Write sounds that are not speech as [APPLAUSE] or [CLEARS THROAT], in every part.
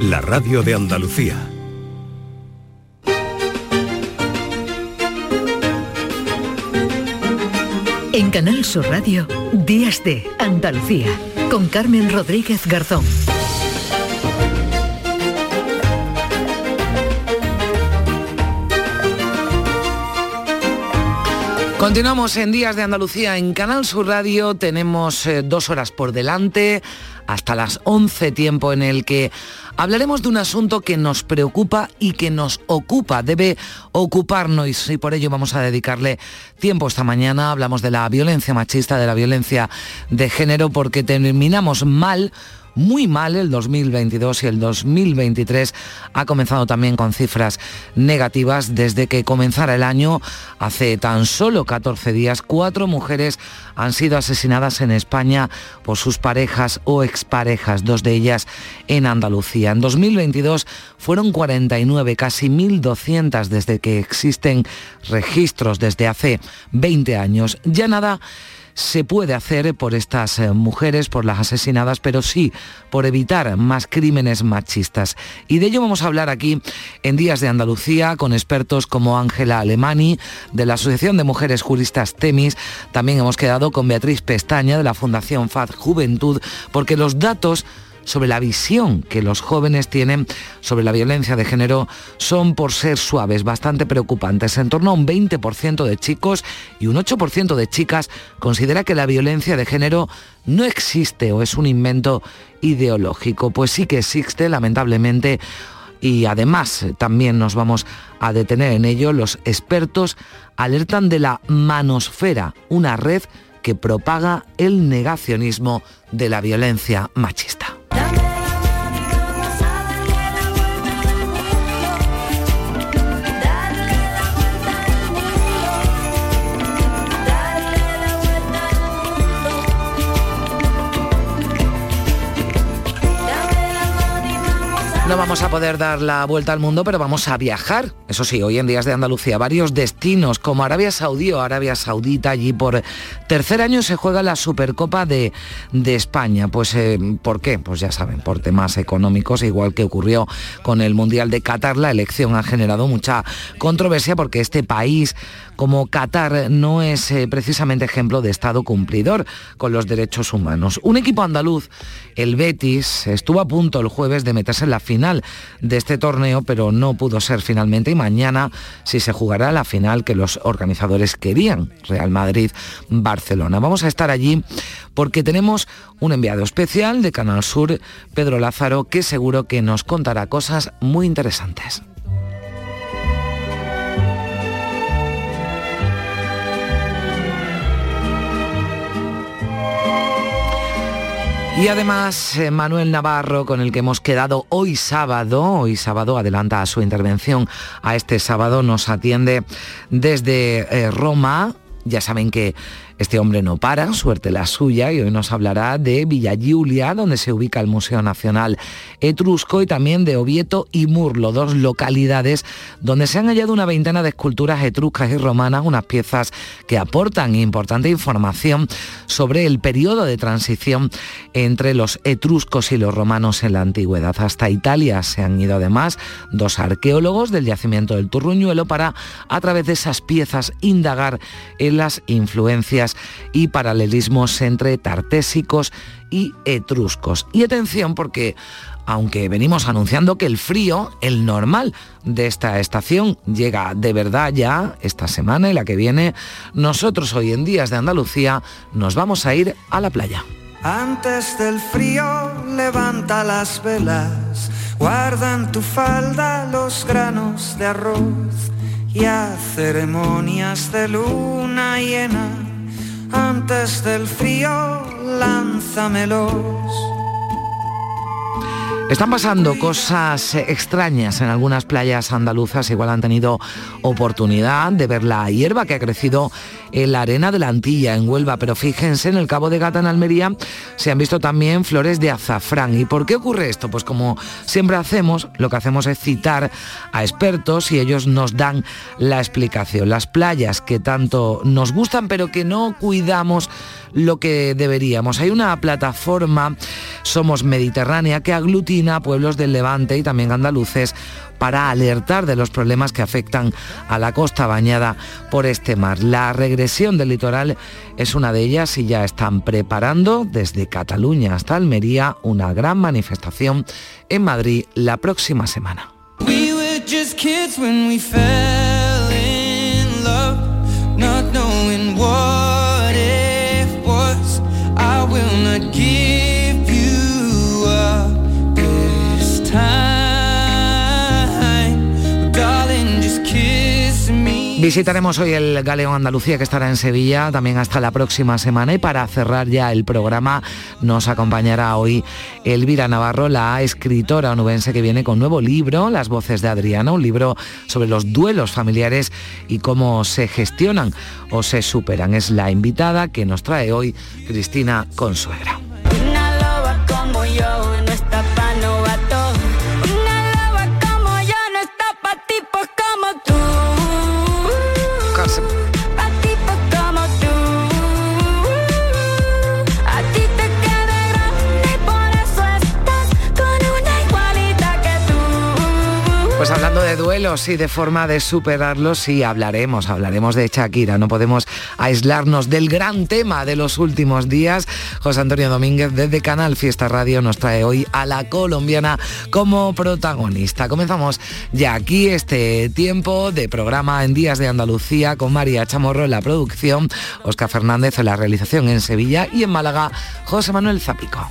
la radio de Andalucía. En Canal Sur Radio, Días de Andalucía, con Carmen Rodríguez Garzón. Continuamos en Días de Andalucía en Canal Sur Radio. Tenemos eh, dos horas por delante, hasta las 11 tiempo en el que hablaremos de un asunto que nos preocupa y que nos ocupa, debe ocuparnos y por ello vamos a dedicarle tiempo esta mañana. Hablamos de la violencia machista, de la violencia de género, porque terminamos mal muy mal el 2022 y el 2023 ha comenzado también con cifras negativas desde que comenzara el año. Hace tan solo 14 días, cuatro mujeres han sido asesinadas en España por sus parejas o exparejas, dos de ellas en Andalucía. En 2022 fueron 49, casi 1.200 desde que existen registros desde hace 20 años. Ya nada se puede hacer por estas eh, mujeres, por las asesinadas, pero sí por evitar más crímenes machistas. Y de ello vamos a hablar aquí en Días de Andalucía con expertos como Ángela Alemani de la Asociación de Mujeres Juristas Temis. También hemos quedado con Beatriz Pestaña de la Fundación FAD Juventud, porque los datos sobre la visión que los jóvenes tienen sobre la violencia de género son, por ser suaves, bastante preocupantes. En torno a un 20% de chicos y un 8% de chicas considera que la violencia de género no existe o es un invento ideológico. Pues sí que existe, lamentablemente, y además también nos vamos a detener en ello, los expertos alertan de la manosfera, una red que propaga el negacionismo de la violencia machista. No vamos a poder dar la vuelta al mundo, pero vamos a viajar. Eso sí, hoy en días de Andalucía, varios destinos como Arabia Saudí o Arabia Saudita, allí por tercer año se juega la Supercopa de, de España. Pues, eh, ¿por qué? Pues ya saben, por temas económicos, igual que ocurrió con el Mundial de Qatar, la elección ha generado mucha controversia porque este país como Qatar no es eh, precisamente ejemplo de Estado cumplidor con los derechos humanos. Un equipo andaluz, el Betis, estuvo a punto el jueves de meterse en la final de este torneo, pero no pudo ser finalmente y mañana sí se jugará la final que los organizadores querían, Real Madrid-Barcelona. Vamos a estar allí porque tenemos un enviado especial de Canal Sur, Pedro Lázaro, que seguro que nos contará cosas muy interesantes. Y además, eh, Manuel Navarro, con el que hemos quedado hoy sábado, hoy sábado adelanta su intervención a este sábado, nos atiende desde eh, Roma. Ya saben que este hombre no para, suerte la suya, y hoy nos hablará de Villa Giulia, donde se ubica el Museo Nacional Etrusco, y también de Oviedo y Murlo, dos localidades donde se han hallado una veintena de esculturas etruscas y romanas, unas piezas que aportan importante información sobre el periodo de transición entre los etruscos y los romanos en la antigüedad. Hasta Italia se han ido además dos arqueólogos del yacimiento del Turruñuelo para, a través de esas piezas, indagar en las influencias y paralelismos entre tartésicos y etruscos. Y atención porque aunque venimos anunciando que el frío, el normal de esta estación, llega de verdad ya esta semana y la que viene, nosotros hoy en Días de Andalucía nos vamos a ir a la playa. Antes del frío levanta las velas, guardan tu falda los granos de arroz y a ceremonias de luna llena antes del frío, lánzamelos. Están pasando cosas extrañas en algunas playas andaluzas, igual han tenido oportunidad de ver la hierba que ha crecido en la arena de la Antilla, en Huelva, pero fíjense, en el Cabo de Gata, en Almería, se han visto también flores de azafrán. ¿Y por qué ocurre esto? Pues como siempre hacemos, lo que hacemos es citar a expertos y ellos nos dan la explicación. Las playas que tanto nos gustan, pero que no cuidamos lo que deberíamos. Hay una plataforma, Somos Mediterránea, que aglutina pueblos del Levante y también andaluces para alertar de los problemas que afectan a la costa bañada por este mar. La regresión del litoral es una de ellas y ya están preparando desde Cataluña hasta Almería una gran manifestación en Madrid la próxima semana. Visitaremos hoy el Galeón Andalucía que estará en Sevilla también hasta la próxima semana y para cerrar ya el programa nos acompañará hoy Elvira Navarro, la escritora onubense que viene con nuevo libro, Las voces de Adriana, un libro sobre los duelos familiares y cómo se gestionan o se superan. Es la invitada que nos trae hoy Cristina Consuegra. De duelos y de forma de superarlos, sí hablaremos, hablaremos de Shakira. No podemos aislarnos del gran tema de los últimos días. José Antonio Domínguez desde Canal Fiesta Radio nos trae hoy a la colombiana como protagonista. Comenzamos ya aquí este tiempo de programa en Días de Andalucía con María Chamorro en la producción, Oscar Fernández en la realización en Sevilla y en Málaga, José Manuel Zapico.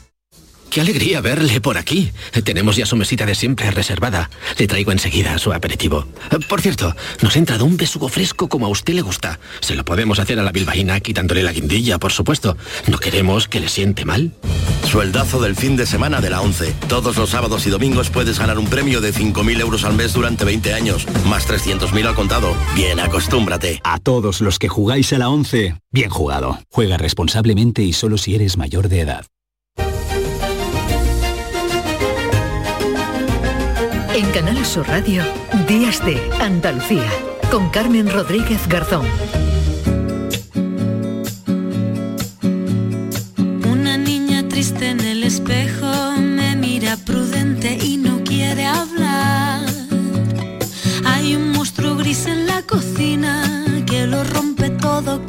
Qué alegría verle por aquí. Tenemos ya su mesita de siempre reservada. Le traigo enseguida su aperitivo. Por cierto, nos ha entrado un besugo fresco como a usted le gusta. Se lo podemos hacer a la bilbaína quitándole la guindilla, por supuesto. No queremos que le siente mal. Sueldazo del fin de semana de la 11. Todos los sábados y domingos puedes ganar un premio de 5.000 euros al mes durante 20 años, más 300.000 al contado. Bien, acostúmbrate. A todos los que jugáis a la 11, bien jugado. Juega responsablemente y solo si eres mayor de edad. En Canal Sur Radio, Días de Andalucía, con Carmen Rodríguez Garzón. Una niña triste en el espejo me mira prudente y no quiere hablar. Hay un monstruo gris en la cocina que lo rompe todo,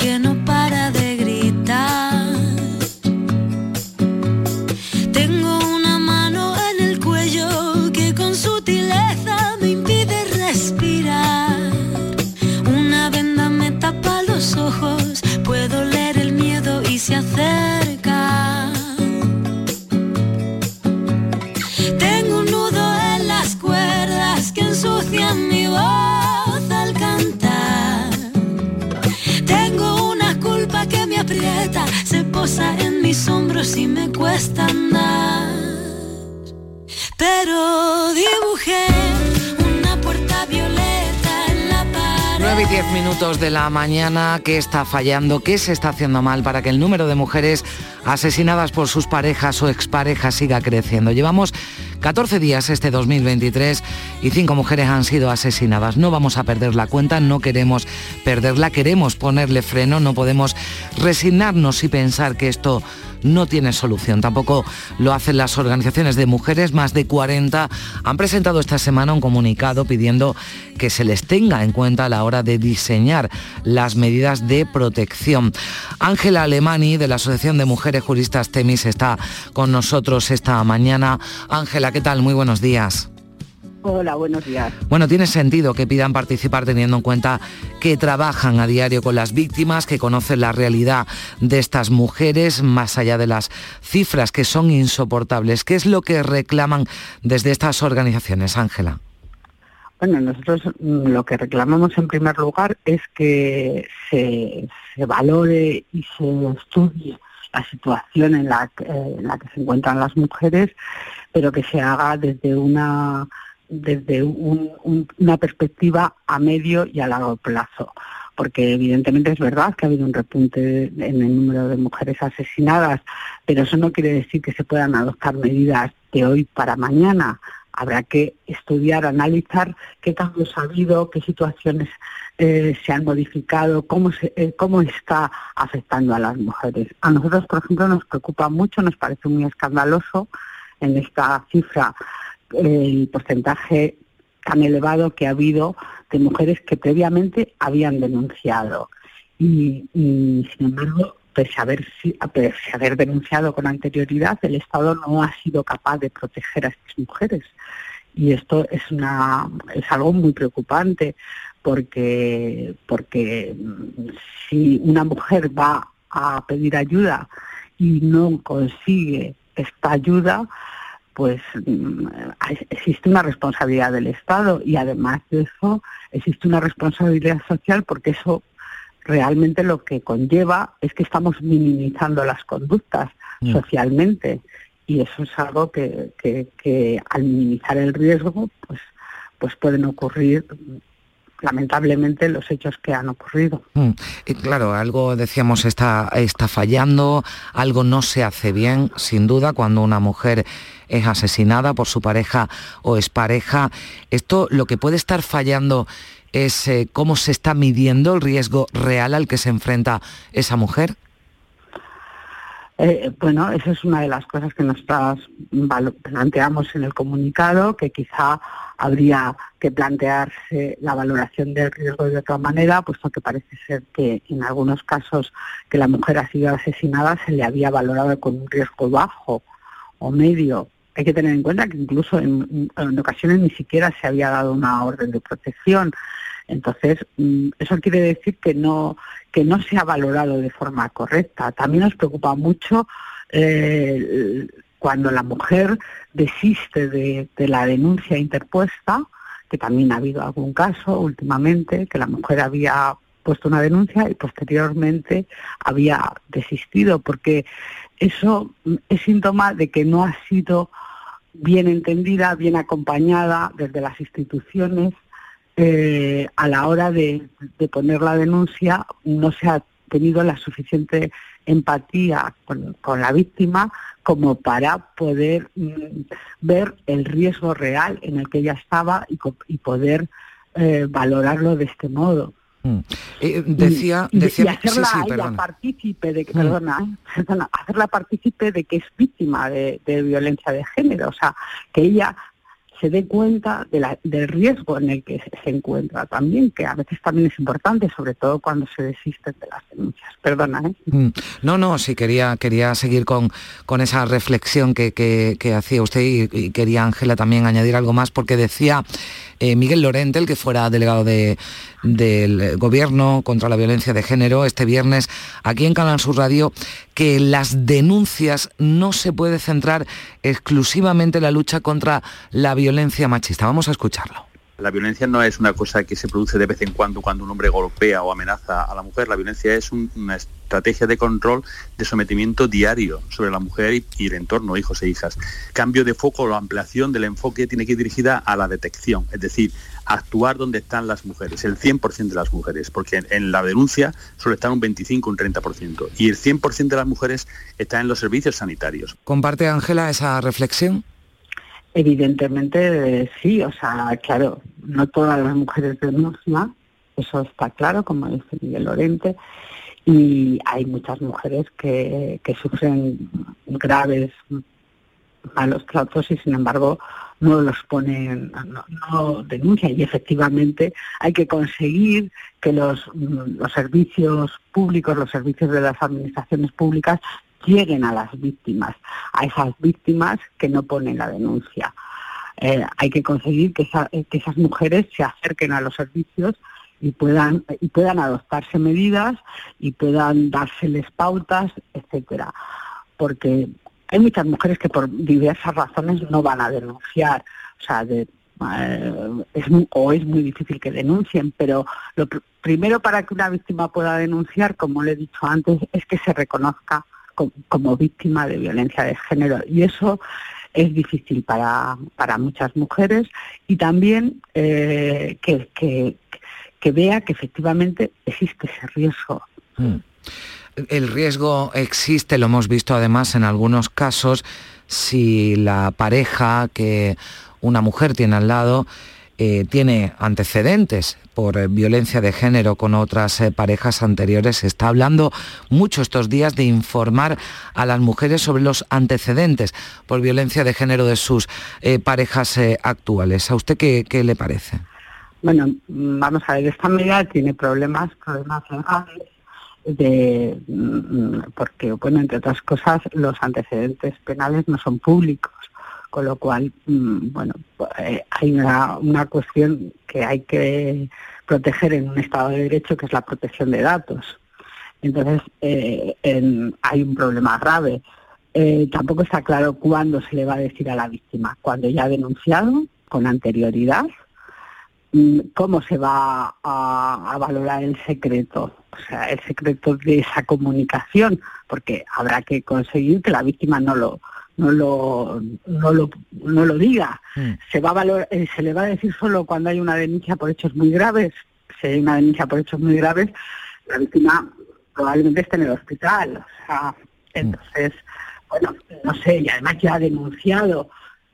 y me cuesta andar. Pero dibujé una puerta violeta en la pared. 9 y 10 minutos de la mañana, ¿qué está fallando? ¿Qué se está haciendo mal para que el número de mujeres asesinadas por sus parejas o exparejas siga creciendo? Llevamos 14 días este 2023 y 5 mujeres han sido asesinadas. No vamos a perder la cuenta, no queremos perderla, queremos ponerle freno, no podemos resignarnos y pensar que esto no tiene solución. Tampoco lo hacen las organizaciones de mujeres. Más de 40 han presentado esta semana un comunicado pidiendo que se les tenga en cuenta a la hora de diseñar las medidas de protección. Ángela Alemani, de la Asociación de Mujeres Juristas Temis, está con nosotros esta mañana. Ángela, ¿qué tal? Muy buenos días. Hola, buenos días. Bueno, tiene sentido que pidan participar teniendo en cuenta que trabajan a diario con las víctimas, que conocen la realidad de estas mujeres, más allá de las cifras que son insoportables. ¿Qué es lo que reclaman desde estas organizaciones, Ángela? Bueno, nosotros mm, lo que reclamamos en primer lugar es que se, valore y se estudie la situación en la, en la que se encuentran las mujeres, pero que se haga desde una desde una perspectiva a medio y a largo plazo, porque evidentemente es verdad que ha habido un repunte en el número de mujeres asesinadas, pero eso no quiere decir que se puedan adoptar medidas de hoy para mañana. Habrá que estudiar, analizar qué cambios ha habido, qué situaciones eh, se han modificado, cómo, se, eh, cómo está afectando a las mujeres. A nosotros, por ejemplo, nos preocupa mucho, nos parece muy escandaloso en esta cifra el porcentaje tan elevado que ha habido de mujeres que previamente habían denunciado. Y, sin embargo, pese a, haber, pese a haber denunciado con anterioridad, el Estado no ha sido capaz de proteger a estas mujeres. Y esto es, una, es algo muy preocupante porque, porque mm, si una mujer va a pedir ayuda y no consigue esta ayuda, pues mm, existe una responsabilidad del Estado y además de eso existe una responsabilidad social porque eso realmente lo que conlleva es que estamos minimizando las conductas mm. socialmente y eso es algo que, que, al minimizar el riesgo pues pues pueden ocurrir lamentablemente los hechos que han ocurrido. Mm. Y claro, algo decíamos está, está fallando, algo no se hace bien, sin duda, cuando una mujer es asesinada por su pareja o es pareja. Esto lo que puede estar fallando es eh, cómo se está midiendo el riesgo real al que se enfrenta esa mujer. Eh, bueno, esa es una de las cosas que nosotros planteamos en el comunicado, que quizá habría que plantearse la valoración del riesgo de otra manera, puesto que parece ser que en algunos casos que la mujer ha sido asesinada se le había valorado con un riesgo bajo o medio. Hay que tener en cuenta que incluso en, ocasiones ni siquiera se había dado una orden de protección. Entonces, mm, eso quiere decir que no, que no se ha valorado de forma correcta. También nos preocupa mucho eh, cuando la mujer desiste de, la denuncia interpuesta, que también ha habido algún caso últimamente, que la mujer había puesto una denuncia y posteriormente había desistido, porque eso es síntoma de que no ha sido bien entendida, bien acompañada desde las instituciones eh, a la hora de, poner la denuncia no se ha tenido la suficiente empatía con, la víctima como para poder mm, ver el riesgo real en el que ella estaba y, poder eh, valorarlo de este modo. Mm. Eh, decía, decía hacerla partícipe de que, mm. perdona, hacerla partícipe de que es víctima de, de, violencia de género, o sea, que ella se dé cuenta del riesgo en el que se encuentra también, que a veces también es importante, sobre todo cuando se desisten de las denuncias. Perdona, ¿eh? Mm. No, no, sí, quería, quería seguir con, con esa reflexión que, hacía usted y, quería, Ángela, también añadir algo más, porque decía eh, Miguel Lorente, el que fuera delegado de, del Gobierno contra la violencia de género, este viernes, aquí en Canal Sur Radio, que las denuncias no se puede centrar exclusivamente en la lucha contra la violencia machista. Vamos a escucharlo. La violencia no es una cosa que se produce de vez en cuando cuando un hombre golpea o amenaza a la mujer. La violencia es una estrategia de control, de sometimiento diario sobre la mujer y, el entorno, hijos e hijas. Cambio de foco o ampliación del enfoque tiene que ir dirigida a la detección, es decir, actuar donde están las mujeres, el 100% de las mujeres, porque en la denuncia suele estar un 25, un 30%, y el 100% de las mujeres está en los servicios sanitarios. ¿Comparte, Ángela, esa reflexión? Evidentemente sí, o sea, claro, no todas las mujeres denuncian, eso está claro, como dice Miguel Lorente, y hay muchas mujeres que, que sufren graves malos tratos y sin embargo no los ponen, no, denuncian. Y efectivamente hay que conseguir que los, los servicios públicos, los servicios de las administraciones públicas lleguen a las víctimas, a esas víctimas que no ponen la denuncia. Eh, hay que conseguir que, que esas mujeres se acerquen a los servicios y puedan y puedan adoptarse medidas y puedan dárseles pautas, etcétera, porque hay muchas mujeres que por diversas razones no van a denunciar, o sea, de, eh, es o es muy difícil que denuncien, pero lo primero para que una víctima pueda denunciar, como le he dicho antes, es que se reconozca como, víctima de violencia de género y eso es difícil para, para muchas mujeres y también eh, que, que, que, vea que efectivamente existe ese riesgo. Mm. El riesgo existe, lo hemos visto además en algunos casos, si la pareja que una mujer tiene al lado eh, tiene antecedentes por eh, violencia de género con otras eh, parejas anteriores. Se está hablando mucho estos días de informar a las mujeres sobre los antecedentes por violencia de género de sus parejas actuales. ¿A usted qué, le parece? Bueno, vamos a ver, esta medida tiene problemas, problemas legales de mm, porque bueno entre otras cosas los antecedentes penales no son públicos con lo cual mm, bueno eh, hay una, una cuestión que hay que proteger en un estado de derecho que es la protección de datos. Entonces eh, hay un problema grave. Eh, tampoco está claro cuándo se le va a decir a la víctima. Cuando ya ha denunciado con anterioridad mm, cómo se va a valorar el secreto o sea, el secreto de esa comunicación, porque habrá que conseguir que la víctima no lo no lo no lo, no lo diga. Mm. Se va a eh, se le va a decir solo cuando hay una denuncia por hechos muy graves. Si hay una denuncia por hechos muy graves, la víctima probablemente esté en el hospital. O sea, mm. entonces, bueno, no sé, y además ya ha denunciado,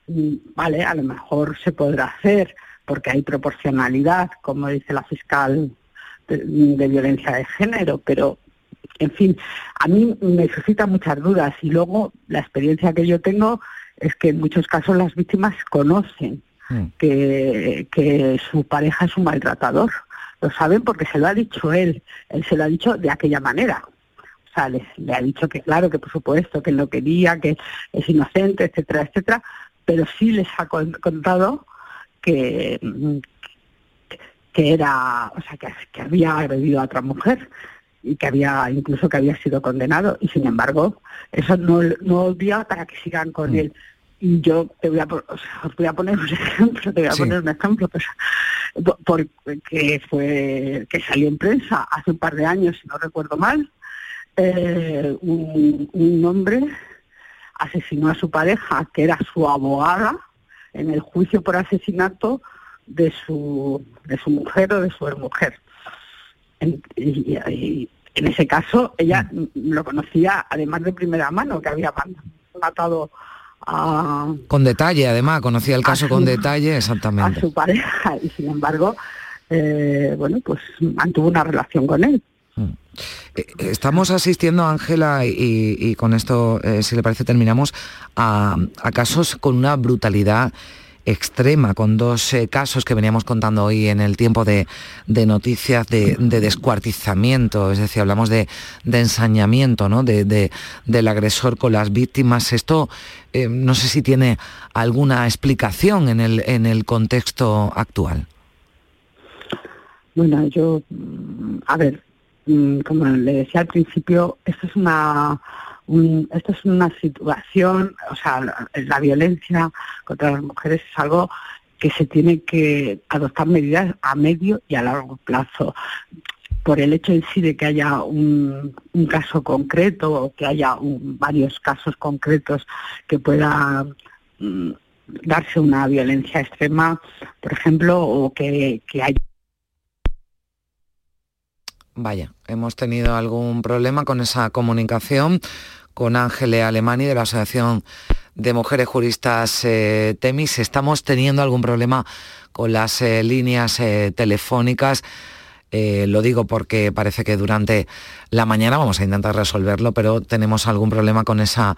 mm, vale, a lo mejor se podrá hacer porque hay proporcionalidad, como dice la fiscal de, violencia de género, pero en fin, a mí me suscita muchas dudas y luego la experiencia que yo tengo es que en muchos casos las víctimas conocen mm. que, que su pareja es un maltratador. Lo saben porque se lo ha dicho él, él se lo ha dicho de aquella manera. O sea, le, ha dicho que claro, que por supuesto, que él no quería, que es inocente, etcétera, etcétera, pero sí les ha contado que, que era, o sea, que, había agredido a otra mujer y que había incluso que había sido condenado y sin embargo eso no, no para que sigan con mm. él y yo te voy a os voy a poner un [LAUGHS] ejemplo te voy a poner un ejemplo pues, porque fue que salió en prensa hace un par de años si no recuerdo mal eh, un, un hombre asesinó a su pareja que era su abogada en el juicio por asesinato de su, de su mujer o de su mujer. En, y, en ese caso, ella mm. lo conocía además de primera mano, que había matado a... Con detalle, además, conocía el caso con detalle, exactamente. A su pareja, [LAUGHS] y sin embargo, eh, bueno, pues mantuvo una relación con él. Mm. Eh, estamos asistiendo, Ángela, y, con esto, eh, si le parece, terminamos, a, a casos con una brutalidad extrema, con dos eh, casos que veníamos contando hoy en el tiempo de, noticias de, descuartizamiento, es decir, hablamos de, ensañamiento ¿no? de, del agresor con las víctimas. Esto eh, no sé si tiene alguna explicación en el, en el contexto actual. Bueno, yo, a ver, mm, como le decía al principio, esto es una esto es una situación, o sea, la, violencia contra las mujeres es algo que se tiene que adoptar medidas a medio y a largo plazo. Por el hecho en sí de que haya un, caso concreto o que haya varios casos concretos que pueda mm, darse una violencia extrema, por ejemplo, o que haya Vaya, hemos tenido algún problema con esa comunicación con Ángele Alemani de la Asociación de Mujeres Juristas eh, Temis. Estamos teniendo algún problema con las eh, líneas eh, telefónicas. Lo digo porque parece que durante la mañana vamos a intentar resolverlo, pero tenemos algún problema con esa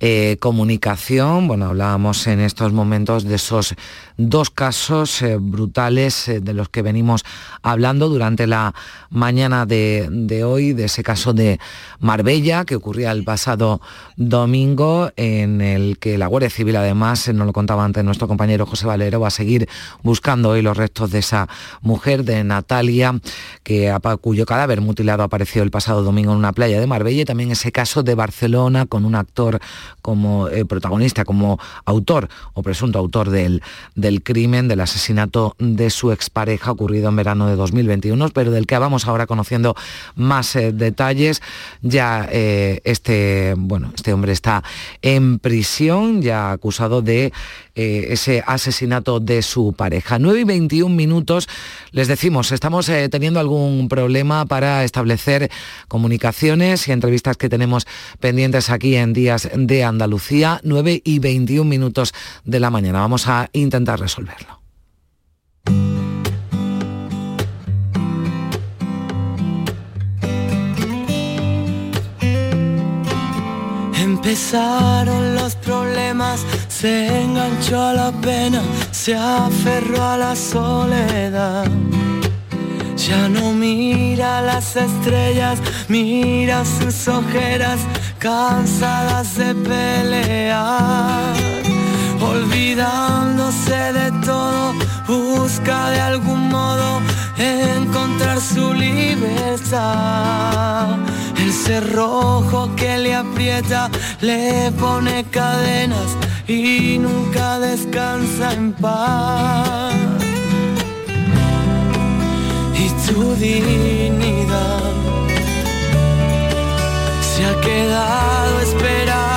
eh, comunicación. Bueno, hablábamos en estos momentos de esos dos casos eh, brutales eh, de los que venimos hablando durante la mañana de, hoy, de ese caso de Marbella que ocurría el pasado domingo, en el que la Guardia Civil, además, nos lo contaba antes nuestro compañero José Valero, va a seguir buscando hoy los restos de esa mujer, de Natalia, que, cuyo cadáver mutilado apareció el pasado domingo en una playa de Marbella, y también ese caso de Barcelona con un actor como eh, protagonista, como autor o presunto autor del, del crimen, del asesinato de su expareja ocurrido en verano de 2021, pero del que vamos ahora conociendo más eh, detalles. Ya eh, este, bueno, este hombre está en prisión, ya acusado de ese asesinato de su pareja. 9 y 21 minutos, les decimos, estamos teniendo algún problema para establecer comunicaciones y entrevistas que tenemos pendientes aquí en días de Andalucía, 9 y 21 minutos de la mañana. Vamos a intentar resolverlo. Empezaron los problemas, se enganchó a la pena, se aferró a la soledad. Ya no mira las estrellas, mira sus ojeras cansadas de pelear. Olvidándose de todo, busca de algún modo encontrar su libertad. El cerrojo que le aprieta le pone cadenas y nunca descansa en paz tu dignidad. Se ha quedado esperando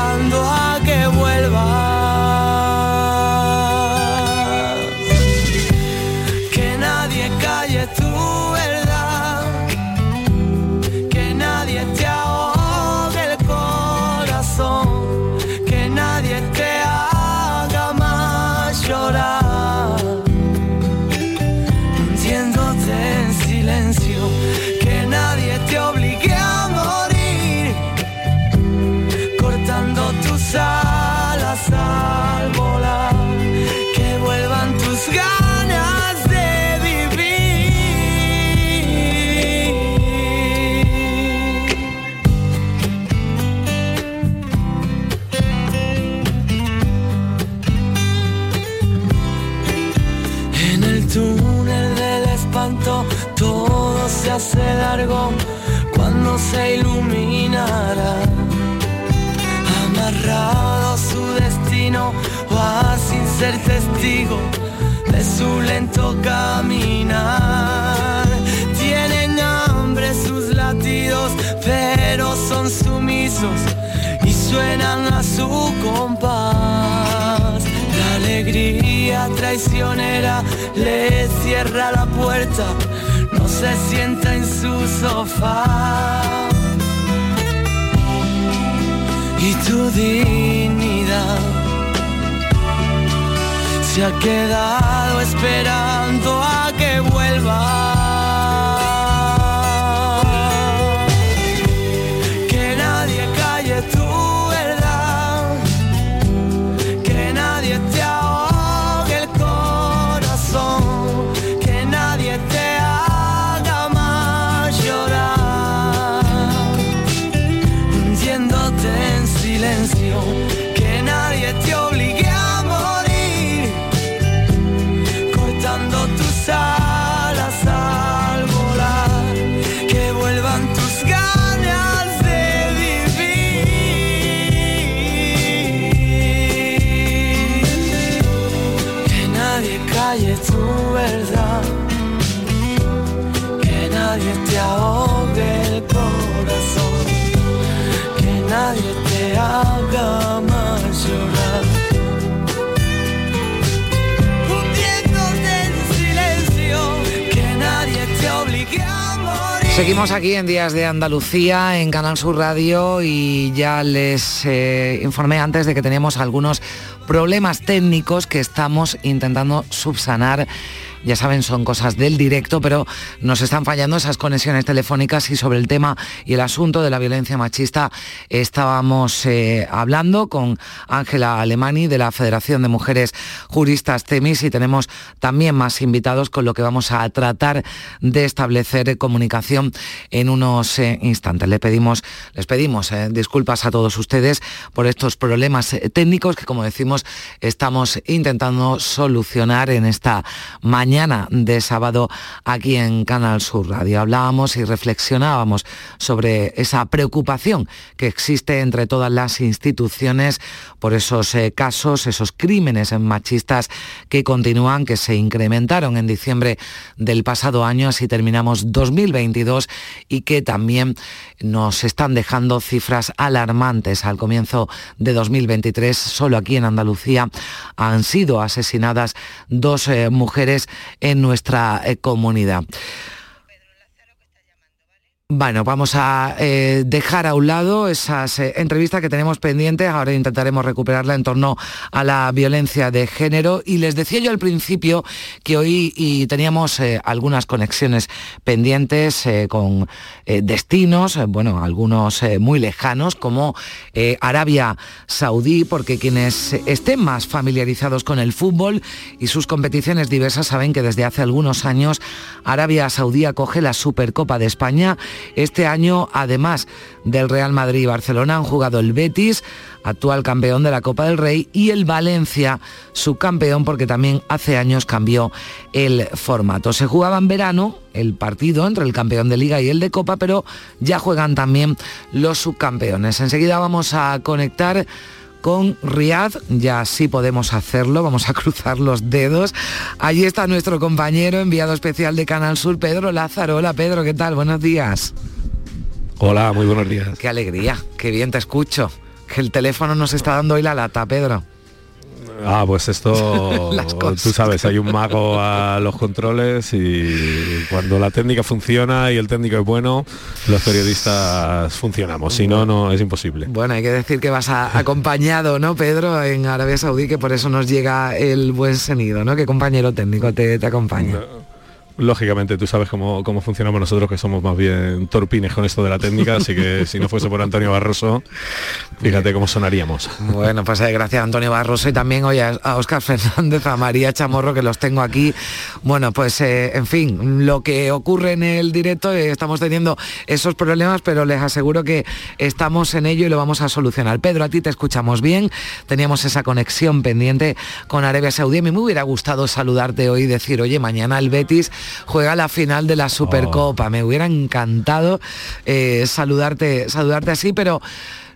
se iluminará. Amarrado a su destino, va sin ser testigo de su lento caminar. Tienen hambre sus latidos, pero son sumisos y suenan a su compás. La alegría traicionera le cierra la puerta se sienta en su sofá. Y tu dignidad se ha quedado esperando a que vuelva. Seguimos aquí en Días de Andalucía, en Canal Sur Radio, y ya les eh, informé antes de que teníamos algunos problemas técnicos que estamos intentando subsanar Ya saben, son cosas del directo, pero nos están fallando esas conexiones telefónicas y sobre el tema y el asunto de la violencia machista estábamos eh, hablando con Ángela Alemani de la Federación de Mujeres Juristas TEMIS y tenemos también más invitados con lo que vamos a tratar de establecer comunicación en unos eh, instantes. Le pedimos, les pedimos eh, disculpas a todos ustedes por estos problemas técnicos que, como decimos, estamos intentando solucionar en esta mañana de sábado aquí en Canal Sur Radio. Hablábamos y reflexionábamos sobre esa preocupación que existe entre todas las instituciones por esos eh, casos, esos crímenes machistas que continúan, que se incrementaron en diciembre del pasado año, así terminamos 2022 y que también nos están dejando cifras alarmantes al comienzo de 2023. Solo aquí en Andalucía han sido asesinadas dos eh, mujeres en nuestra eh, comunidad. Bueno, vamos a eh, dejar a un lado esas eh, entrevistas que tenemos pendientes, ahora intentaremos recuperarla en torno a la violencia de género. Y les decía yo al principio que hoy y teníamos eh, algunas conexiones pendientes con destinos, bueno, algunos muy lejanos como Arabia Saudí, porque quienes estén más familiarizados con el fútbol y sus competiciones diversas saben que desde hace algunos años Arabia Saudí acoge la Supercopa de España este año, además del Real Madrid y Barcelona, han jugado el Betis, actual campeón de la Copa del Rey, y el Valencia, subcampeón, porque también hace años cambió el formato. Se jugaba en verano el partido entre el campeón de liga y el de Copa, pero ya juegan también los subcampeones. Enseguida vamos a conectar con Riad, ya sí podemos hacerlo, vamos a [LAUGHS] cruzar los dedos. Allí está nuestro compañero, enviado especial de Canal Sur, Pedro Lázaro. Hola Pedro, ¿qué tal? Buenos días. Hola, muy buenos días. Qué alegría, qué bien te escucho. Que el teléfono nos está dando hoy la lata, Pedro. Ah, pues esto, [LAUGHS] tú sabes, hay un mago a los controles y cuando la técnica funciona y el técnico es bueno, los periodistas funcionamos, si no, no es imposible. Bueno, hay que decir que vas acompañado, ¿no, Pedro, en Arabia Saudí, que por eso nos llega el buen sonido, ¿no? Que compañero técnico te, te acompaña lógicamente tú sabes cómo, cómo, funcionamos nosotros, que somos más bien torpines con esto de la técnica, así que [LAUGHS] si no fuese por Antonio Barroso, fíjate cómo sonaríamos. Bueno, pues eh, gracias a Antonio Barroso y también hoy a, Oscar Fernández, a María Chamorro, que los tengo aquí. Bueno, pues eh, en fin, lo que ocurre en el directo, eh, estamos teniendo esos problemas, pero les aseguro que estamos en ello y lo vamos a solucionar. Pedro, a ti te escuchamos bien, teníamos esa conexión pendiente con Arabia Saudí. Me hubiera gustado saludarte hoy y decir, oye, mañana el Betis juega la final de la Supercopa. Me hubiera encantado eh, saludarte, saludarte así, pero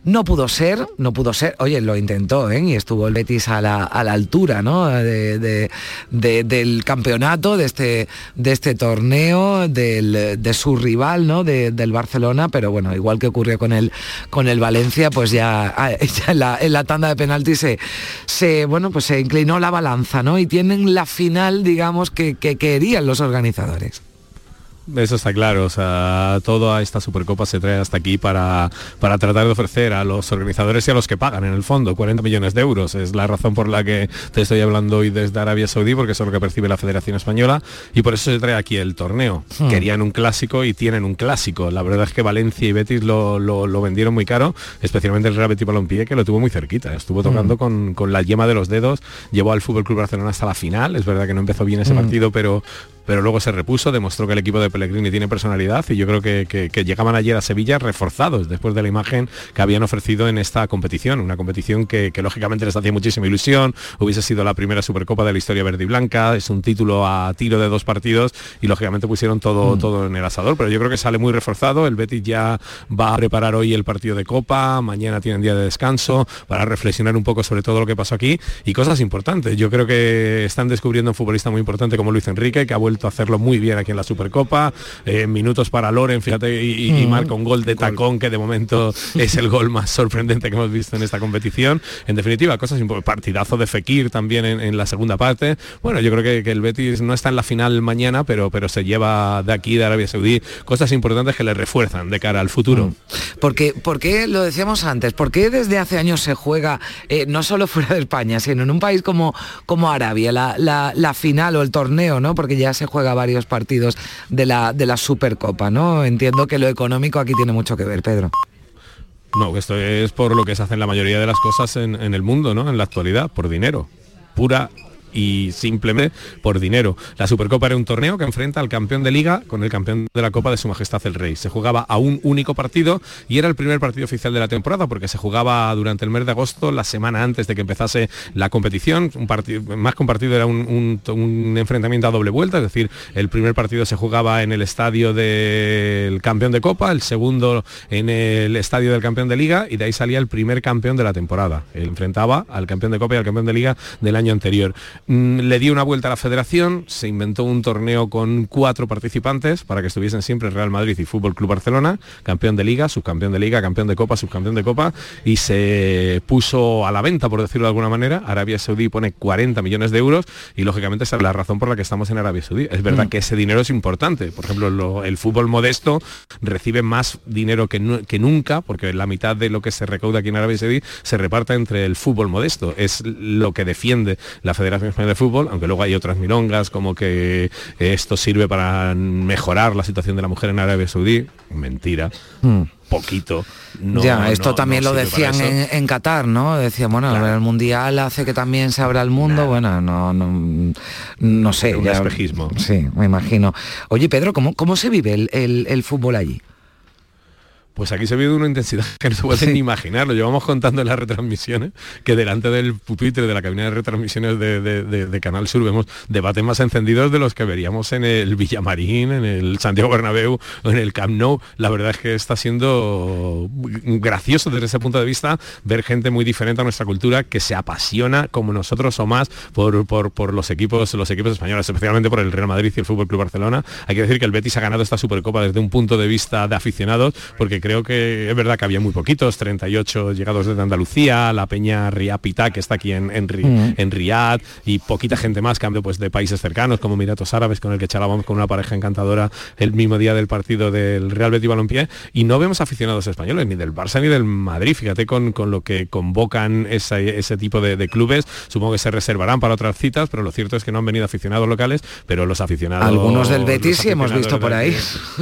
no pudo ser, no pudo ser. Oye, lo intentó, ¿eh? Y estuvo el Betis a la, altura, ¿no? De, del campeonato, de este, de este torneo, de su rival, ¿no? del Barcelona, pero bueno, igual que ocurrió con el, con el Valencia, pues ya, ah, [LAUGHS] en, la, tanda de penaltis se, se, bueno, pues se inclinó la balanza, ¿no? Y tienen la final, digamos, que querían los organizadores. Eso está claro, o sea, toda esta Supercopa se trae hasta aquí para, para tratar de ofrecer a los organizadores y a los que pagan en el fondo 40 millones de euros. Es la razón por la que te estoy hablando hoy desde Arabia Saudí, porque eso es lo que percibe la Federación Española y por eso se trae aquí el torneo. Hmm. Querían un clásico y tienen un clásico. La verdad es que Valencia y Betis lo, vendieron muy caro, especialmente el Real Betis Balompié, que lo tuvo muy cerquita. Estuvo tocando hmm. con, la yema de los dedos, llevó al Fútbol Club Barcelona hasta la final. Es verdad que no empezó bien ese hmm. partido, pero, pero luego se repuso, demostró que el equipo de Pellegrini tiene personalidad y yo creo que, llegaban ayer a Sevilla reforzados después de la imagen que habían ofrecido en esta competición, una competición que, lógicamente les hacía muchísima ilusión, hubiese sido la primera Supercopa de la historia verde y blanca, es un título a tiro de dos partidos y lógicamente pusieron todo, mm. todo en el asador, pero yo creo que sale muy reforzado, el Betis ya va a preparar hoy el partido de Copa, mañana tienen día de descanso para reflexionar un poco sobre todo lo que pasó aquí y cosas importantes, yo creo que están descubriendo un futbolista muy importante como Luis Enrique, que ha vuelto a hacerlo muy bien aquí en la Supercopa, eh, minutos para Loren, fíjate, y, y Mm. marca un gol de tacón que de momento [LAUGHS] es el gol más sorprendente que hemos visto en esta competición. En definitiva, cosas partidazo de Fekir también en, en la segunda parte. Bueno, yo creo que, que el Betis no está en la final mañana, pero, pero se lleva de aquí, de Arabia Saudí, cosas importantes que le refuerzan de cara al futuro. Porque, ¿Por qué, lo decíamos antes, por qué desde hace años se juega, eh, no solo fuera de España, sino en un país como, como Arabia, la, la- la final o el torneo, ¿no? Porque ya se juega varios partidos de la, de la Supercopa, ¿no? Entiendo que lo económico aquí tiene mucho que ver, Pedro. No, esto es por lo que se hacen la mayoría de las cosas en, en el mundo, ¿no? En la actualidad, por dinero. Pura y simplemente por dinero. La Supercopa era un torneo que enfrenta al campeón de liga con el campeón de la Copa de Su Majestad el Rey. Se jugaba a un único partido y era el primer partido oficial de la temporada porque se jugaba durante el mes de agosto, la semana antes de que empezase la competición. Un partido, más que un partido era un, enfrentamiento a doble vuelta, es decir, el primer partido se jugaba en el estadio del campeón de Copa, el segundo en el estadio del campeón de liga y de ahí salía el primer campeón de la temporada. Enfrentaba al campeón de Copa y al campeón de liga del año anterior. Mm, Le dio una vuelta a la federación, se inventó un torneo con cuatro participantes para que estuviesen siempre Real Madrid y Fútbol Club Barcelona, campeón de liga, subcampeón de liga, campeón de copa, subcampeón de copa, y se puso a la venta, por decirlo de alguna manera. Arabia Saudí pone 40 millones de euros y lógicamente esa es la razón por la que estamos en Arabia Saudí. Es verdad Mm. que ese dinero es importante. Por ejemplo, lo- el fútbol modesto recibe más dinero que, nu- que nunca, porque la mitad de lo que se recauda aquí en Arabia Saudí se reparta entre el fútbol modesto. Es lo que defiende la Federación De Fútbol, aunque luego hay otras milongas como que esto sirve para mejorar la situación de la mujer en Arabia Saudí. Mentira. Poquito. No, ya, esto no, también no lo decían en, en Qatar, ¿no? Decían, bueno, el Mundial hace que también se abra el mundo, bueno, no, no, no sé. Un espejismo. Sí, me imagino. Oye, Pedro, ¿cómo, cómo se vive el, el- el fútbol allí? Pues aquí se vive una intensidad [LAUGHS] que no se puede ni imaginar. Lo llevamos contando en las retransmisiones, que delante del pupitre de la cabina de retransmisiones de, de- de- de Canal Sur vemos debates más encendidos de los que veríamos en el Villamarín, en el Santiago Bernabéu o en el Camp Nou. La verdad es que está siendo gracioso desde ese punto de vista ver gente muy diferente a nuestra cultura que se apasiona como nosotros o más por, por- por los equipos los equipos españoles, especialmente por el Real Madrid y el Fútbol Club Barcelona. Hay que decir que el Betis ha ganado esta Supercopa desde un punto de vista de aficionados, porque creo que es verdad que había muy poquitos, 38 llegados desde Andalucía, la Peña Riapita, que está aquí en, en, Mm. en Riad, y poquita gente más, cambio pues de países cercanos, como Emiratos Árabes, con el que charlábamos con una pareja encantadora el mismo día del partido del Real Betis Balompié, y no vemos aficionados españoles, ni del Barça ni del Madrid, fíjate con, con lo que convocan esa- ese tipo de, de clubes, supongo que se reservarán para otras citas, pero lo cierto es que no han venido aficionados locales, pero los aficionados... Algunos del Betis sí hemos visto por ahí.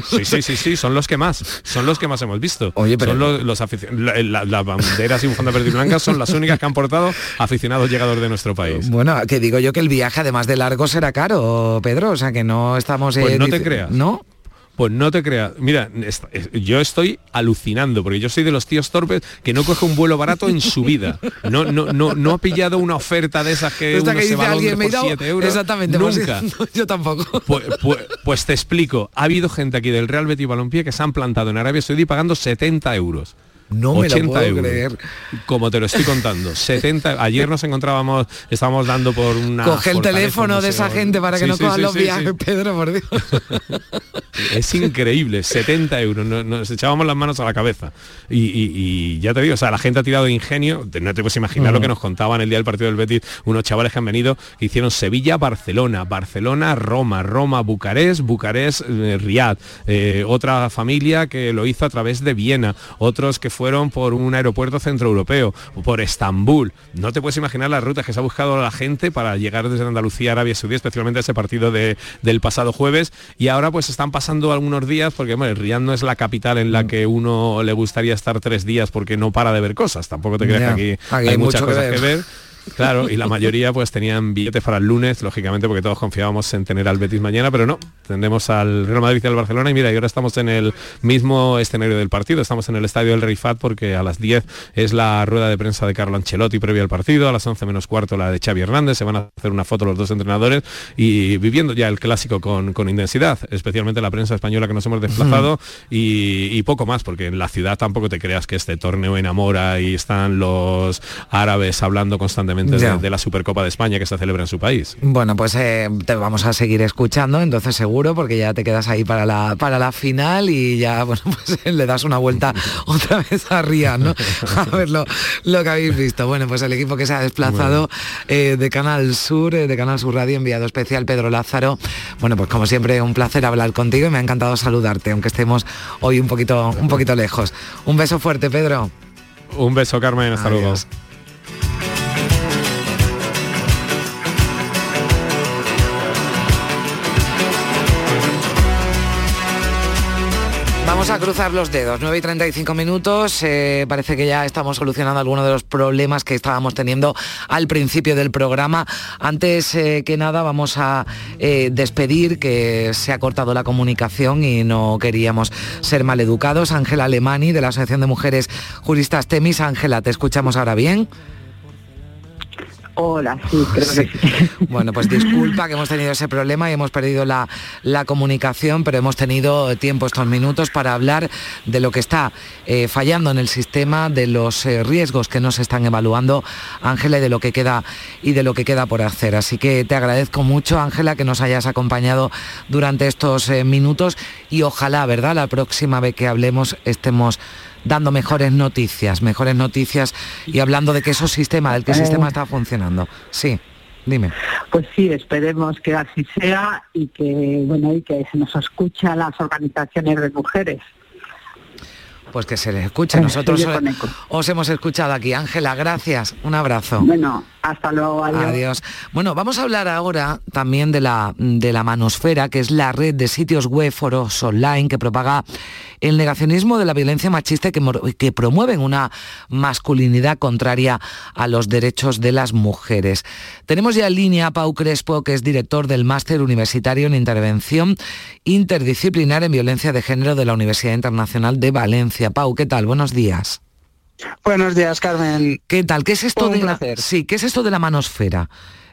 Sí, sí, sí, sí, son los que más, son los que más hemos [LAUGHS] visto. Oye, pero- Son los, los aficio- la- la- las banderas y bufandas verdes y blancas son las únicas que han portado aficionados llegadores de nuestro país. Bueno, que digo yo que el viaje además de largo será caro, Pedro, o sea que no estamos... Pues eh, no te creas. ¿No? Pues no te creas. Mira, yo estoy alucinando porque yo soy de los tíos torpes que no coge un vuelo barato en su vida. No, no, no, no ha pillado una oferta de esas que uno que se va a alguien, por dado- 7 euros. Exactamente, pues, Nunca. [LAUGHS] no, yo tampoco. Pues, pues- pues te explico. Ha habido gente aquí del Real Betis Balompié que se han plantado en Arabia Saudí pagando 70 euros. No me lo 80 puedo euros. creer. Como te lo estoy contando. [LAUGHS] 70. Ayer nos encontrábamos, estábamos dando por una. Coge el teléfono no de esa gente para que sí, no sí, cojan sí, los viajes. Pedro, por Dios. [LAUGHS] Es increíble, 70 euros, no- nos echábamos las manos a la cabeza. Y, y- y ya te digo, o sea, la gente ha tirado de ingenio, no te puedes imaginar lo que nos contaban el día del partido del Betis, unos chavales que han venido, que hicieron Sevilla-Barcelona, Barcelona-Roma, Roma-Bucarest, Bucarest-Riad, Eh, otra familia que lo hizo a través de Viena, otros que fueron por un aeropuerto centroeuropeo, por Estambul. No te puedes imaginar las rutas que se ha buscado la gente para llegar desde Andalucía a Arabia Saudí, especialmente a ese partido de- del pasado jueves. Y ahora pues están pasando algunos días, porque bueno, Riad no es la capital en la Mm. que uno le gustaría estar tres días porque no para de ver cosas. Tampoco te creas que aquí, aquí hay, muchas que cosas que ver. ver. Claro, y la mayoría pues tenían billetes para el lunes, lógicamente, porque todos confiábamos en tener al Betis mañana, pero no, tendremos al Real Madrid y al Barcelona y mira, y ahora estamos en el mismo escenario del partido, estamos en el estadio del Rey Fat porque a las 10 es la rueda de prensa de Carlo Ancelotti previo al partido, a las 11 menos cuarto la de Xavi Hernández, se van a hacer una foto los dos entrenadores y viviendo ya el clásico con, con intensidad, especialmente la prensa española que nos hemos desplazado y, y poco más, porque en la ciudad tampoco te creas que este torneo enamora y están los árabes hablando constantemente de, la Supercopa de España que se celebra en su país. Bueno, pues eh, te vamos a seguir escuchando, entonces seguro, porque ya te quedas ahí para la, para la final y ya, [LAUGHS] bueno, pues le das una vuelta [LAUGHS] otra vez a Ría, ¿no? A ver lo, lo, que habéis visto. Bueno, pues el equipo que se ha desplazado eh, de Canal Sur, eh, de Canal Sur Radio, enviado especial Pedro Lázaro. Bueno, pues como siempre, un placer hablar contigo y me ha encantado saludarte, aunque estemos hoy un poquito, un poquito lejos. Un beso fuerte, Pedro. Un beso, Carmen. Hasta cruzar los dedos, 9 y 35 minutos, eh, parece que ya estamos solucionando algunos de los problemas que estábamos teniendo al principio del programa. Antes eh, que nada vamos a eh, despedir que se ha cortado la comunicación y no queríamos ser maleducados. Ángela Alemani de la Asociación de Mujeres Juristas Temis. Ángela, ¿te escuchamos ahora bien? Hola, sí, creo que sí. [LAUGHS] Bueno, pues disculpa que hemos tenido ese problema y hemos perdido la, la comunicación, pero hemos tenido tiempo estos minutos para hablar de lo que está eh, fallando en el sistema, de los eh, riesgos que nos están evaluando, Ángela, y de lo que queda y de lo que queda por hacer. Así que te agradezco mucho, Ángela, que nos hayas acompañado durante estos eh, minutos y ojalá, ¿verdad? La próxima vez que hablemos estemos dando mejores noticias, mejores noticias y hablando de que esos sistemas, del que el sistema está funcionando. Sí. Dime. Pues sí, esperemos que así sea y que bueno y que se nos escucha a las organizaciones de mujeres. Pues que se les escuche. Nosotros os, os hemos escuchado aquí. Ángela, gracias. Un abrazo. Bueno, hasta luego. Adiós. adiós. Bueno, vamos a hablar ahora también de la, de la Manosfera, que es la red de sitios web, foros online que propaga el negacionismo de la violencia machista y que, que promueven una masculinidad contraria a los derechos de las mujeres. Tenemos ya en línea a Pau Crespo, que es director del Máster Universitario en Intervención Interdisciplinar en Violencia de Género de la Universidad Internacional de Valencia. Pau, ¿qué tal? Buenos días. Buenos días, Carmen. ¿Qué tal? ¿Qué es esto, de la, sí, ¿qué es esto de la manosfera?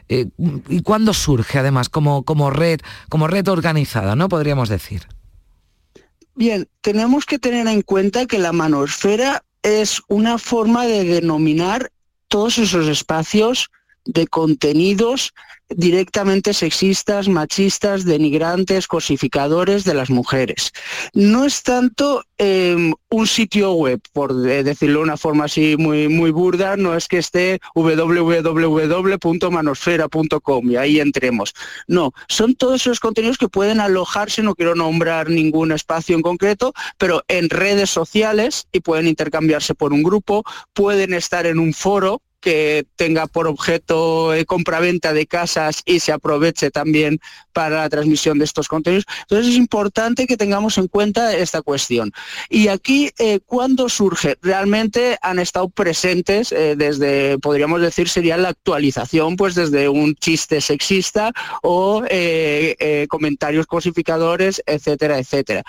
Eh, ¿Y cuándo surge, además, como, como, red, como red organizada, no podríamos decir? Bien, tenemos que tener en cuenta que la manosfera es una forma de denominar todos esos espacios de contenidos directamente sexistas, machistas, denigrantes, cosificadores de las mujeres. No es tanto eh, un sitio web, por decirlo de una forma así muy, muy burda, no es que esté www.manosfera.com y ahí entremos. No, son todos esos contenidos que pueden alojarse, no quiero nombrar ningún espacio en concreto, pero en redes sociales y pueden intercambiarse por un grupo, pueden estar en un foro que tenga por objeto eh, compraventa de casas y se aproveche también para la transmisión de estos contenidos. Entonces es importante que tengamos en cuenta esta cuestión. Y aquí, eh, ¿cuándo surge? Realmente han estado presentes eh, desde, podríamos decir, sería la actualización, pues desde un chiste sexista o comentarios cosificadores, etcétera, etcétera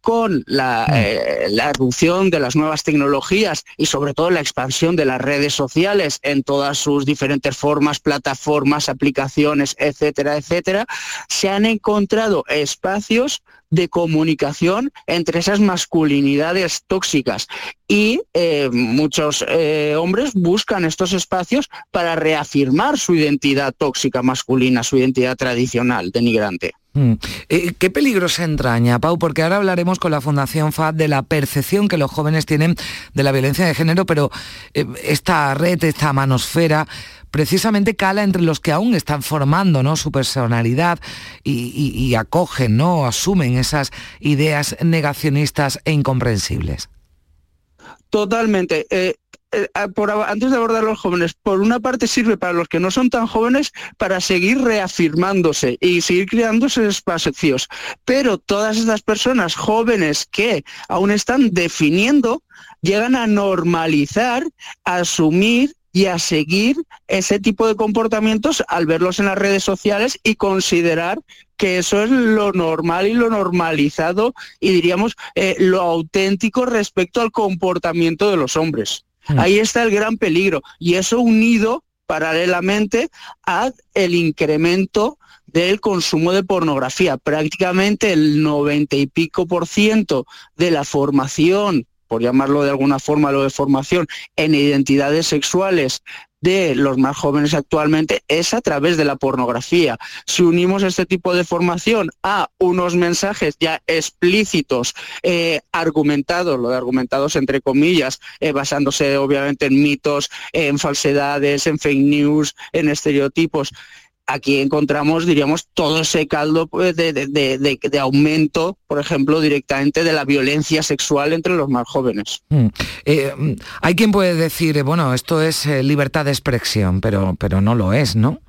con la, mm. eh, la, erupción de las nuevas tecnologías y sobre todo la expansión de las redes sociales en todas sus diferentes formas, plataformas, aplicaciones, etcétera, etcétera, se han encontrado espacios de comunicación entre esas masculinidades tóxicas y eh, muchos eh, hombres buscan estos espacios para reafirmar su identidad tóxica masculina, su identidad tradicional denigrante. Mm. Eh, ¿Qué peligro se entraña, Pau? Porque ahora hablaremos con la Fundación FAD de la percepción que los jóvenes tienen de la violencia de género, pero eh, esta red, esta manosfera, precisamente cala entre los que aún están formando ¿no? su personalidad y, acogen, ¿no? asumen esas ideas negacionistas e incomprensibles. Totalmente. Eh, eh, antes de abordar los jóvenes, por una parte sirve para los que no son tan jóvenes para seguir reafirmándose y seguir creándose espacios. Pero todas estas personas jóvenes que aún están definiendo, llegan a normalizar, a asumir y a seguir ese tipo de comportamientos al verlos en las redes sociales y considerar que eso es lo normal y lo normalizado y diríamos eh, lo auténtico respecto al comportamiento de los hombres. Mm. Ahí está el gran peligro. Y eso unido paralelamente a el incremento del consumo de pornografía. Prácticamente el 90 y pico por ciento de la formación, por llamarlo de alguna forma lo de formación, en identidades sexuales de los más jóvenes actualmente es a través de la pornografía. Si unimos este tipo de formación a unos mensajes ya explícitos, eh, argumentados, lo de argumentados entre comillas, eh, basándose obviamente en mitos, en falsedades, en fake news, en estereotipos, aquí encontramos, diríamos, todo ese caldo pues, de, aumento, por ejemplo, directamente de la violencia sexual entre los más jóvenes. Mm. Eh, mm, hay quien puede decir, eh, bueno, esto es eh, libertad de expresión, pero, pero no lo es, ¿no?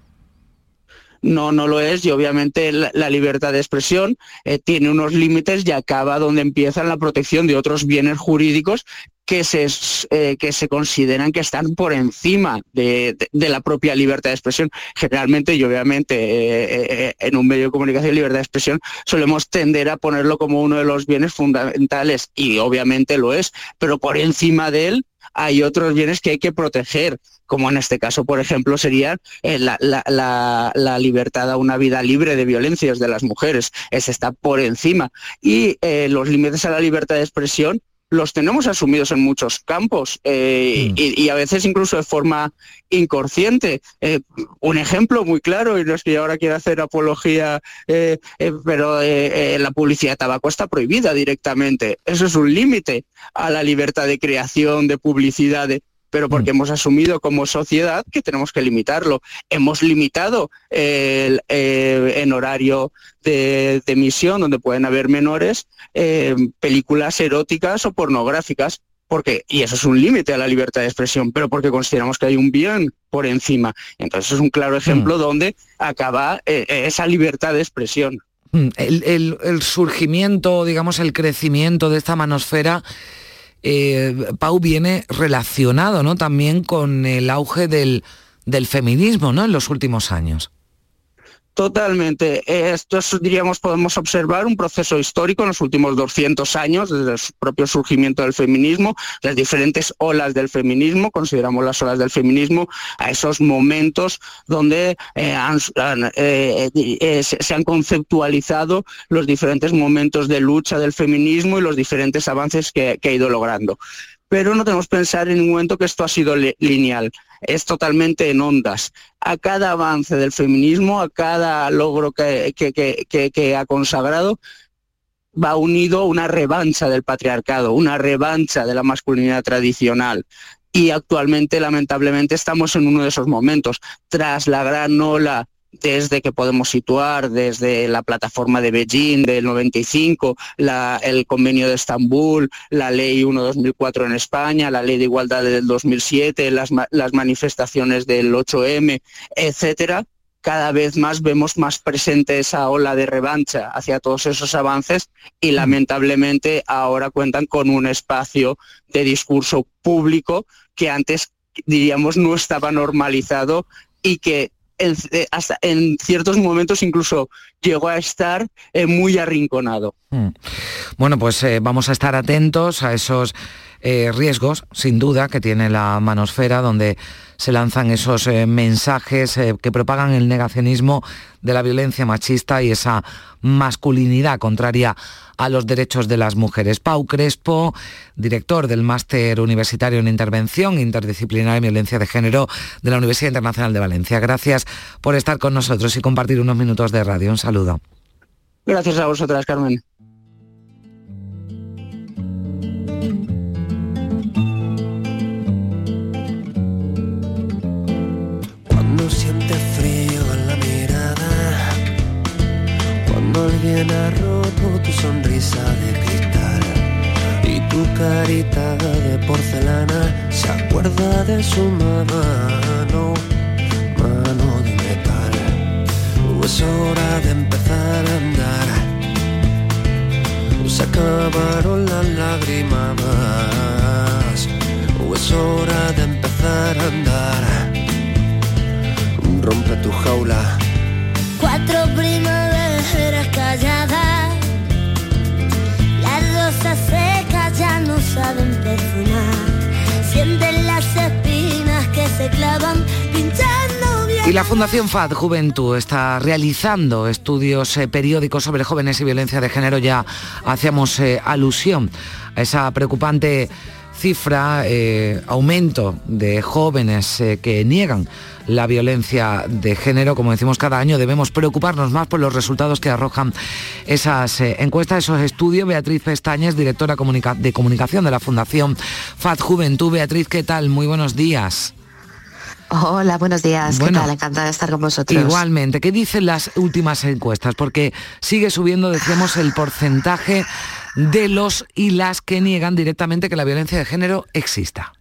no, no lo es y obviamente la, libertad de expresión tiene unos límites y acaba donde empieza la protección de otros bienes jurídicos que se, eh, que se consideran que están por encima de, la propia libertad de expresión. Generalmente y obviamente eh, eh, en un medio de comunicación libertad de expresión solemos tender a ponerlo como uno de los bienes fundamentales y obviamente lo es, pero por encima de él hay otros bienes que hay que proteger, como en este caso, por ejemplo, sería la, la, libertad a una vida libre de violencias de las mujeres. Ese está por encima. Y los límites a la libertad de expresión los tenemos asumidos en muchos campos eh, mm. y, a veces incluso de forma inconsciente. Eh, un ejemplo muy claro, y no es que yo ahora quiera hacer apología, eh, pero la publicidad de tabaco está prohibida directamente. Eso es un límite a la libertad de creación, de publicidad. De, pero porque mm. hemos asumido como sociedad que tenemos que limitarlo. Hemos limitado el, eh, en horario de, emisión, donde pueden haber menores, eh, películas eróticas o pornográficas, porque, y eso es un límite a la libertad de expresión, pero porque consideramos que hay un bien por encima. Entonces es un claro ejemplo mm. donde acaba eh, esa libertad de expresión. Mm, el, surgimiento, digamos, el crecimiento de esta manosfera eh, Pau viene relacionado ¿no? también con el auge del, del feminismo ¿no? en los últimos años. Totalmente. Esto es, diríamos, podemos observar un proceso histórico en los últimos 200 años, desde el propio surgimiento del feminismo, las diferentes olas del feminismo, consideramos las olas del feminismo, a esos momentos donde eh, eh, eh, se han conceptualizado los diferentes momentos de lucha del feminismo y los diferentes avances que, que ha ido logrando pero no tenemos que pensar en ningún momento que esto ha sido lineal, es totalmente en ondas. A cada avance del feminismo, a cada logro que, ha consagrado, va unido una revancha del patriarcado, una revancha de la masculinidad tradicional. Y actualmente, lamentablemente, estamos en uno de esos momentos. Tras la gran ola desde que podemos situar, desde la plataforma de Beijing del 95, el convenio de Estambul, la ley 1-2004 en España, la ley de igualdad del 2007, las, las manifestaciones del 8M, etcétera, cada vez más vemos más presente esa ola de revancha hacia todos esos avances y lamentablemente ahora cuentan con un espacio de discurso público que antes diríamos no estaba normalizado y que en, eh, hasta en ciertos momentos incluso llegó a estar eh, muy arrinconado. Mm. Bueno, pues eh, vamos a estar atentos a esos riesgos, sin duda, que tiene la manosfera, donde se lanzan esos mensajes que propagan el negacionismo de la violencia machista y esa masculinidad contraria a los derechos de las mujeres. Pau Crespo, director del Máster Universitario en Intervención Interdisciplinaria y Violencia de Género de la Universidad Internacional de Valencia. Gracias por estar con nosotros y compartir unos minutos de radio. Un saludo. Gracias a vosotras, Carmen. Porcelana se acuerda de su mano es hora de empezar a andar. Se acabaron las lágrimas. Es hora de empezar a andar. Rompe tu jaula. Cuatro primaveras calladas. Las secas ya no saben perfumar. Sienten las espinas que se clavan y la Fundación FAD Juventud está realizando estudios eh, periódicos sobre jóvenes y violencia de género. Ya hacíamos eh, alusión a esa preocupante cifra, eh, aumento de jóvenes eh, que niegan la violencia de género. Como decimos cada año, debemos preocuparnos más por los resultados que arrojan esas eh, encuestas, esos estudios. Beatriz Pestañez, directora de comunicación de la Fundación FAD Juventud. Beatriz, ¿qué tal? Muy buenos días. Hola, buenos días. ¿Qué tal? Encantada de estar con vosotros. Igualmente. ¿Qué dicen las últimas encuestas? Porque sigue subiendo, decíamos, el porcentaje de los y las que niegan directamente que la violencia de género exista.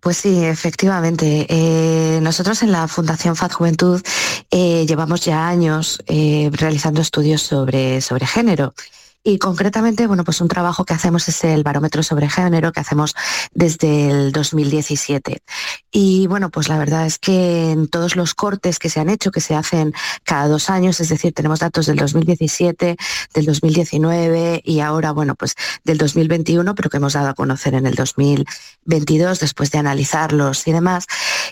Pues sí, efectivamente. Eh, nosotros en la Fundación FAD Juventud eh, llevamos ya años eh, realizando estudios sobre, sobre género y concretamente, bueno, pues un trabajo que hacemos es el barómetro sobre género que hacemos desde el 2017. Y bueno, pues la verdad es que en todos los cortes que se han hecho, que se hacen cada dos años, es decir, tenemos datos del 2017, del 2019 y ahora, bueno, pues del 2021, pero que hemos dado a conocer en el 2022 después de analizarlos y demás,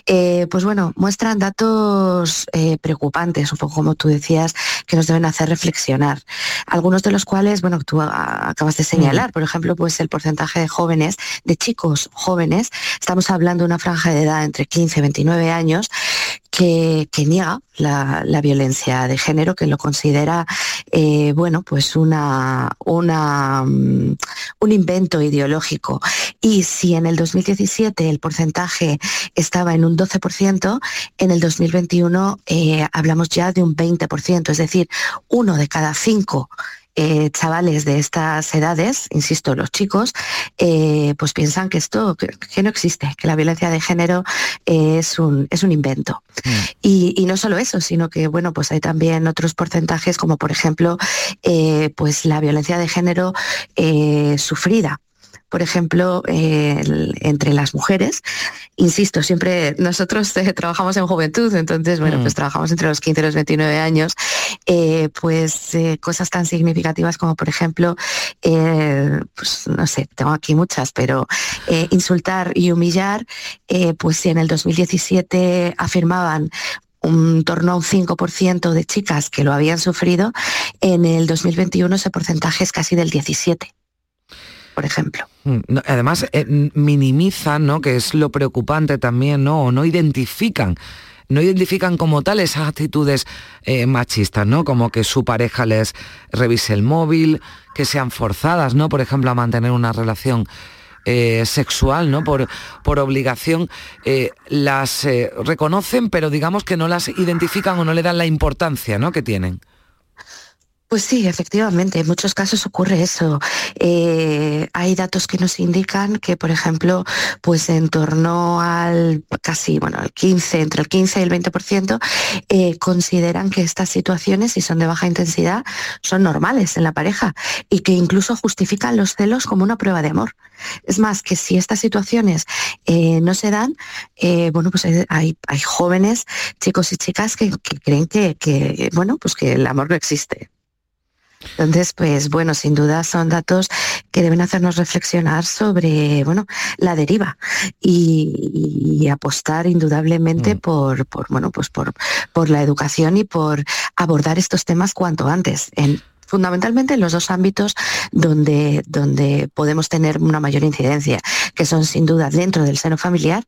eh, pues bueno, muestran datos eh, preocupantes, un poco como tú decías, que nos deben hacer reflexionar. Algunos de los cuales bueno, tú acabas de señalar, por ejemplo, pues el porcentaje de jóvenes, de chicos jóvenes, estamos hablando de una franja de edad entre 15 y 29 años, que, niega la, violencia de género, que lo considera, eh, bueno, pues una, una, mm, un invento ideológico. Y si en el 2017 el porcentaje estaba en un 12%, en el 2021 eh, hablamos ya de un 20%, es decir, uno de cada cinco eh, chavales de estas edades, insisto, los chicos, eh, pues piensan que esto, que, no existe, que la violencia de género es, un, es un invento. Mm. Y, no solo eso, sino que bueno, pues hay también otros porcentajes, como por ejemplo, eh, pues la violencia de género sufrida por ejemplo, entre las mujeres. Insisto, siempre nosotros eh, trabajamos en juventud, entonces, bueno, pues mm. trabajamos entre los 15 y los 29 años, eh, pues eh, cosas tan significativas como, por ejemplo, pues no sé, tengo aquí muchas, pero insultar y humillar, pues si en el 2017 afirmaban un torno a un 5% de chicas que lo habían sufrido, en el 2021 ese porcentaje es casi del 17% ejemplo. Mm, además, eh, minimizan, ¿no? que es lo preocupante también, ¿no? o no identifican no identifican como tal esas actitudes eh, machistas, ¿no? Como que su pareja les revise el móvil, que sean forzadas, ¿no? Por ejemplo, a mantener una relación eh, sexual, ¿no? Por, por obligación, las reconocen, pero digamos que no las identifican o no le dan la importancia, ¿no? Que tienen. Pues sí, efectivamente, en muchos casos ocurre eso. Eh, hay datos que nos indican que, por ejemplo, pues en torno al casi, bueno, al 15, entre el 15 y el 20%, eh, consideran que estas situaciones, si son de baja intensidad, son normales en la pareja y que incluso justifican los celos como una prueba de amor. Es más, que si estas situaciones eh, no se dan, bueno, pues hay, hay, jóvenes, chicos y chicas que, creen que, bueno, pues que el amor no existe. Entonces, pues bueno, sin duda son datos que deben hacernos reflexionar sobre, bueno, la deriva y, apostar indudablemente mm. por, bueno, pues por, por la educación y por abordar estos temas cuanto antes. En, fundamentalmente en los dos ámbitos donde, donde podemos tener una mayor incidencia, que son sin duda dentro del seno familiar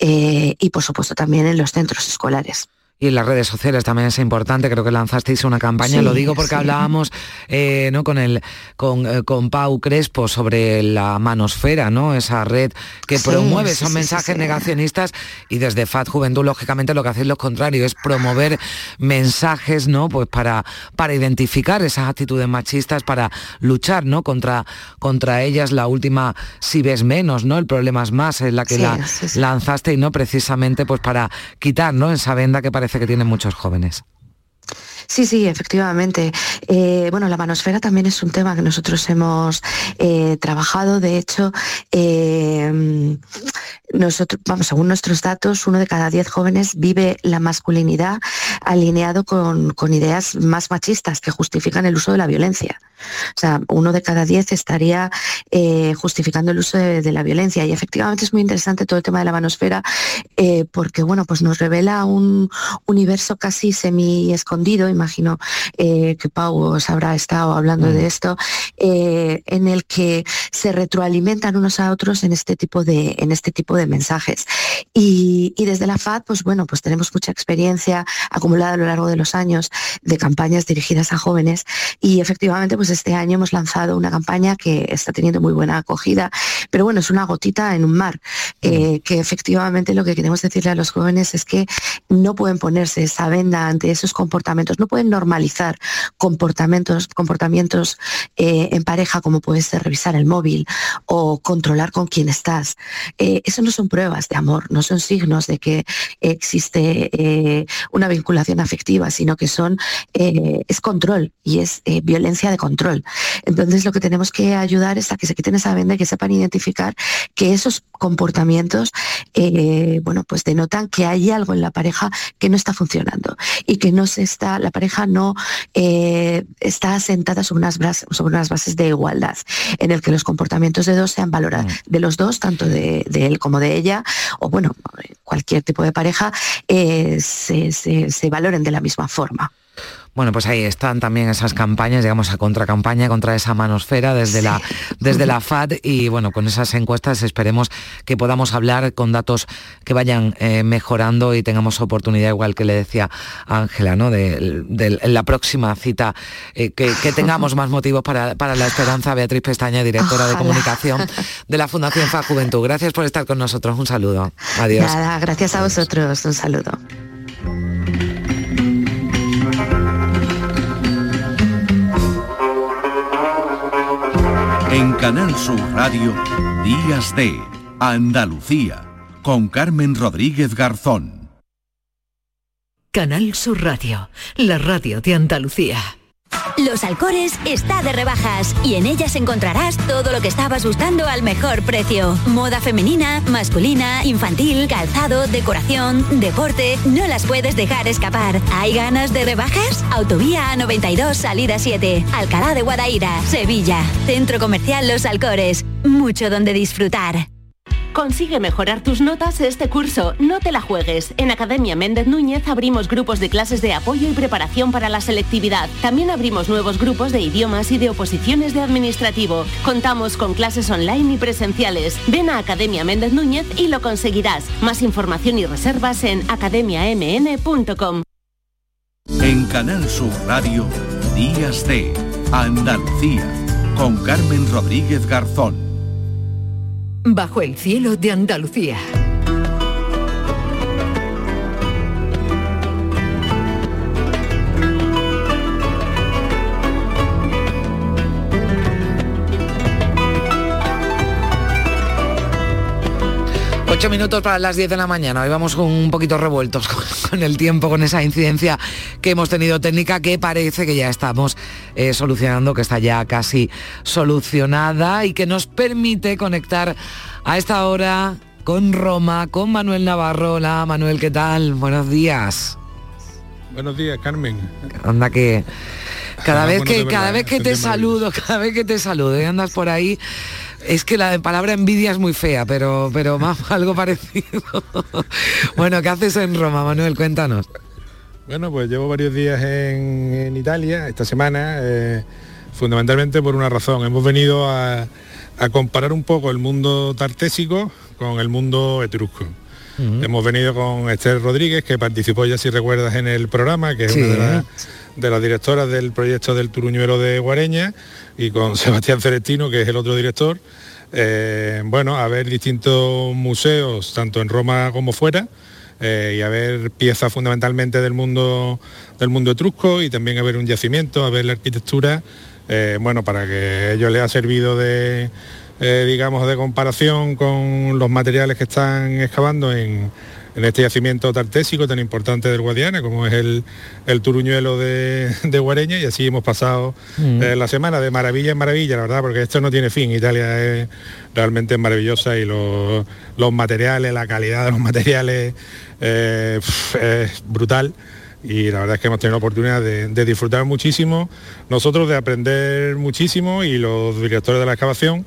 eh, y por supuesto también en los centros escolares y las redes sociales también es importante, creo que lanzasteis una campaña, lo digo porque hablábamos eh, ¿no? con, el, con, eh, con, Pau Crespo sobre la manosfera, ¿no? esa red que promueve esos mensajes negacionistas y desde FAT Juventud, lógicamente, lo que hacéis lo contrario, es promover mensajes ¿no? pues para, para identificar esas actitudes machistas, para luchar ¿no? contra, contra ellas. La última, si ves menos, ¿no? el problema es más, es la que la lanzaste y no precisamente pues para quitar ¿no? esa venda que parece que tienen muchos jóvenes. Sí, sí, efectivamente. Eh, bueno, la manosfera también es un tema que nosotros hemos eh, trabajado. De hecho, eh, nosotros, vamos, según nuestros datos, uno de cada diez jóvenes vive la masculinidad alineado con, con ideas más machistas que justifican el uso de la violencia. O sea, uno de cada diez estaría eh, justificando el uso de, de la violencia. Y efectivamente es muy interesante todo el tema de la manosfera, eh, porque bueno, pues nos revela un universo casi semi escondido, imagino eh, que Pau os habrá estado hablando de esto, eh, en el que se retroalimentan unos a otros en este tipo de, en este tipo de mensajes. Y, y desde la FAD, pues bueno, pues tenemos mucha experiencia acumulada a lo largo de los años de campañas dirigidas a jóvenes y efectivamente pues este año hemos lanzado una campaña que está teniendo muy buena acogida, pero bueno, es una gotita en un mar, eh, que efectivamente lo que queremos decirle a los jóvenes es que no pueden ponerse esa venda ante esos comportamientos, no pueden normalizar comportamientos, comportamientos eh, en pareja como puede ser revisar el móvil o controlar con quién estás. Eh, eso no son pruebas de amor, no son signos de que existe eh, una vinculación afectiva, sino que son eh, es control y es eh, violencia de control. Entonces lo que tenemos que ayudar es a que se quiten esa venda y que sepan identificar que esos comportamientos, eh, bueno, pues denotan que hay algo en la pareja que no está funcionando y que no se está, la pareja no está asentada sobre unas, bras- sobre unas bases de igualdad, en el que los comportamientos de dos sean valorados, de los dos, tanto de, de él como de ella, o bueno, cualquier tipo de pareja, se, se- se valoren de la misma forma. Bueno, pues ahí están también esas campañas, digamos, a contracampaña contra esa manosfera desde la, desde la FAD y bueno, con esas encuestas esperemos que podamos hablar con datos que vayan eh, mejorando y tengamos oportunidad, igual que le decía Ángela, ¿no? De, la próxima cita, eh, que, que tengamos más motivos para, para la esperanza. Beatriz Pestaña, directora de comunicación de la Fundación FAD Juventud. Gracias por estar con nosotros. Un saludo. Adiós. Nada, gracias a vosotros, un saludo. En Canal Sur Radio, Días de Andalucía, con Carmen Rodríguez Garzón. Canal Sur Radio, la radio de Andalucía. Los Alcores está de rebajas y en ellas encontrarás todo lo que estabas buscando al mejor precio. Moda femenina, masculina, infantil, calzado, decoración, deporte, no las puedes dejar escapar. ¿Hay ganas de rebajas? Autovía A92 Salida 7, Alcalá de Guadaira, Sevilla. Centro Comercial Los Alcores. Mucho donde disfrutar. Consigue mejorar tus notas este curso. No te la juegues. En Academia Méndez Núñez abrimos grupos de clases de apoyo y preparación para la selectividad. También abrimos nuevos grupos de idiomas y de oposiciones de administrativo. Contamos con clases online y presenciales. Ven a Academia Méndez Núñez y lo conseguirás. Más información y reservas en academiamn.com. En Canal Sur Radio, Días de Andalucía, con Carmen Rodríguez Garzón. Bajo el cielo de Andalucía. Ocho minutos para las 10 de la mañana. Hoy vamos un poquito revueltos [LAUGHS] con, con el tiempo, con esa incidencia que hemos tenido técnica que parece que ya estamos eh, solucionando, que está ya casi solucionada y que nos permite conectar a esta hora con Roma, con Manuel Navarro. Hola Manuel, ¿qué tal? Buenos días. Buenos días, Carmen. Anda que cada Ah, vez bueno, que verdad, cada vez que te saludo, cada vez que te saludo y andas por ahí, es que la palabra envidia es muy fea, pero pero más [LAUGHS] algo parecido. bueno, ¿qué haces en Roma, Manuel? Cuéntanos. Bueno, pues llevo varios días en, en Italia esta semana, eh, fundamentalmente por una razón. Hemos venido a, a comparar un poco el mundo tartésico con el mundo etrusco. Hemos venido con Esther Rodríguez, que participó ya, si recuerdas, en el programa, que es Sí. una de las, de las directoras del proyecto del Turuñuelo de Guareña, y con [LAUGHS] Sebastián Celestino, que es el otro director. Eh, bueno, a ver distintos museos, tanto en Roma como fuera, eh, y a ver piezas fundamentalmente del mundo, del mundo etrusco, y también a ver un yacimiento, a ver la arquitectura, eh, bueno, para que ello les ha servido de, digamos, de comparación con los materiales que están excavando en, en este yacimiento tartésico tan importante del Guadiana, como es el, el Turuñuelo de, de Guareña, y así hemos pasado Mm. eh, la semana de maravilla en maravilla, la verdad, porque esto no tiene fin. Italia es realmente maravillosa y los, los materiales, la calidad de los materiales eh, es brutal. Y la verdad es que hemos tenido la oportunidad de, de disfrutar muchísimo, nosotros de aprender muchísimo y los directores de la excavación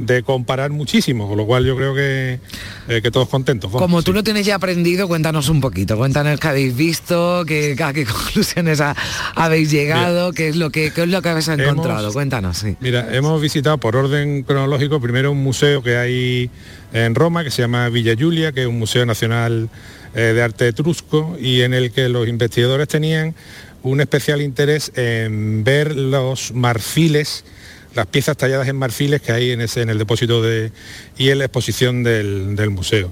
de comparar muchísimo, con lo cual yo creo que, eh, que todos contentos. vamos. Como tú lo tienes ya aprendido, cuéntanos un poquito, cuéntanos qué habéis visto, qué, a qué [LAUGHS] conclusiones ha- habéis llegado, qué es lo que qué es lo que habéis Hemos- encontrado, cuéntanos, sí. Mira, hemos visitado por orden cronológico primero un museo que hay en Roma que se llama Villa Giulia, que es un museo nacional eh, de arte etrusco y en el que los investigadores tenían un especial interés en ver los marfiles, las piezas talladas en marfiles que hay en, ese, en el depósito de, y en la exposición del, del museo.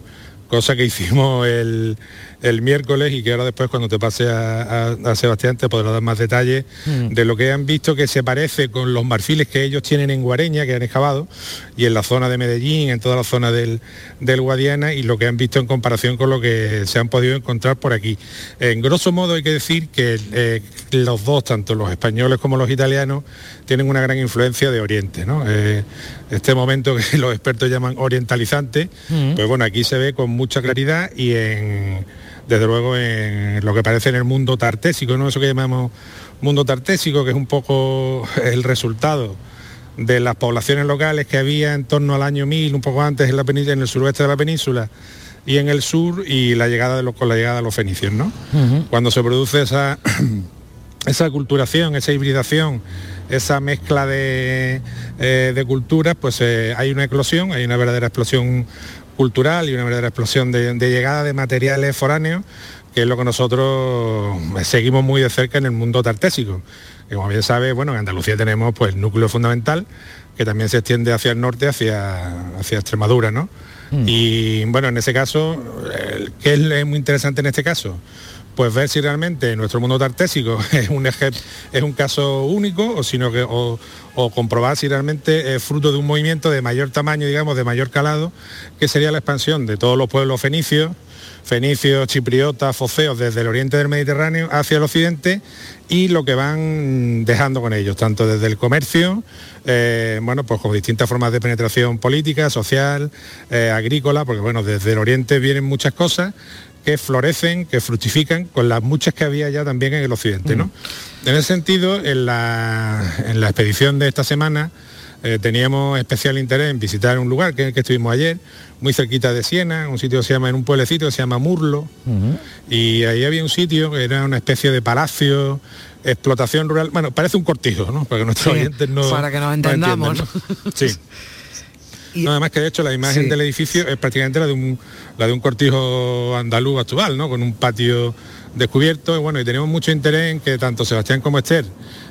Cosa que hicimos el, el miércoles y que ahora después cuando te pase a, a- a Sebastián te podrá dar más detalles Mm. de lo que han visto que se parece con los marfiles que ellos tienen en Guareña, que han excavado, y en la zona de Medellín, en toda la zona del, del Guadiana, y lo que han visto en comparación con lo que se han podido encontrar por aquí. En grosso modo hay que decir que eh, los dos, tanto los españoles como los italianos, tienen una gran influencia de Oriente. ¿no? Eh, este momento que [LAUGHS] los expertos llaman orientalizante, Mm. pues bueno, aquí se ve con mucha claridad y en, desde luego en lo que parece en el mundo tartésico, ¿no? Eso que llamamos mundo tartésico, que es un poco [LAUGHS] el resultado de las poblaciones locales que había en torno al año 1000, un poco antes en, la península, en el suroeste de la península y en el sur y la llegada de los, con la llegada de los fenicios, ¿no? Cuando se produce esa, [CLEARS THROAT] esa culturación, esa hibridación, esa mezcla de, eh, de culturas, pues eh, hay una eclosión, hay una verdadera explosión cultural y una verdadera explosión de, de llegada de materiales foráneos, que es lo que nosotros seguimos muy de cerca en el mundo tartésico. Que como bien sabe, bueno, en Andalucía tenemos pues el núcleo fundamental, que también se extiende hacia el norte, hacia, hacia Extremadura, ¿no? Y bueno, en ese caso, el- ¿qué es muy interesante en este caso? Pues ver si realmente nuestro mundo tartésico [LAUGHS] es un, es un caso único o, sino que, o, o comprobar si realmente es fruto de un movimiento de mayor tamaño, digamos, de mayor calado, que sería la expansión de todos los pueblos fenicios, fenicios, chipriotas, foceos, desde el oriente del Mediterráneo hacia el occidente y lo que van dejando con ellos, tanto desde el comercio, eh, bueno, pues con distintas formas de penetración política, social, eh, agrícola, porque bueno, desde el oriente vienen muchas cosas que florecen, que fructifican, con las muchas que había ya también en el occidente, ¿no? En ese sentido, en la, en la expedición de esta semana, eh, teníamos especial interés en visitar un lugar que, el que estuvimos ayer, muy cerquita de Siena, un sitio que se llama, en un pueblecito que se llama Murlo, y ahí había un sitio que era una especie de palacio, explotación rural, bueno, parece un cortijo, ¿no? Para que nuestros Sí, oyentes no para que nos no entendamos. entiendan, ¿no? Sí. [LAUGHS] No, además que de hecho la imagen Sí. del edificio es prácticamente la de un la de un cortijo andaluz actual, ¿no? Con un patio descubierto y bueno, y tenemos mucho interés en que tanto Sebastián como Esther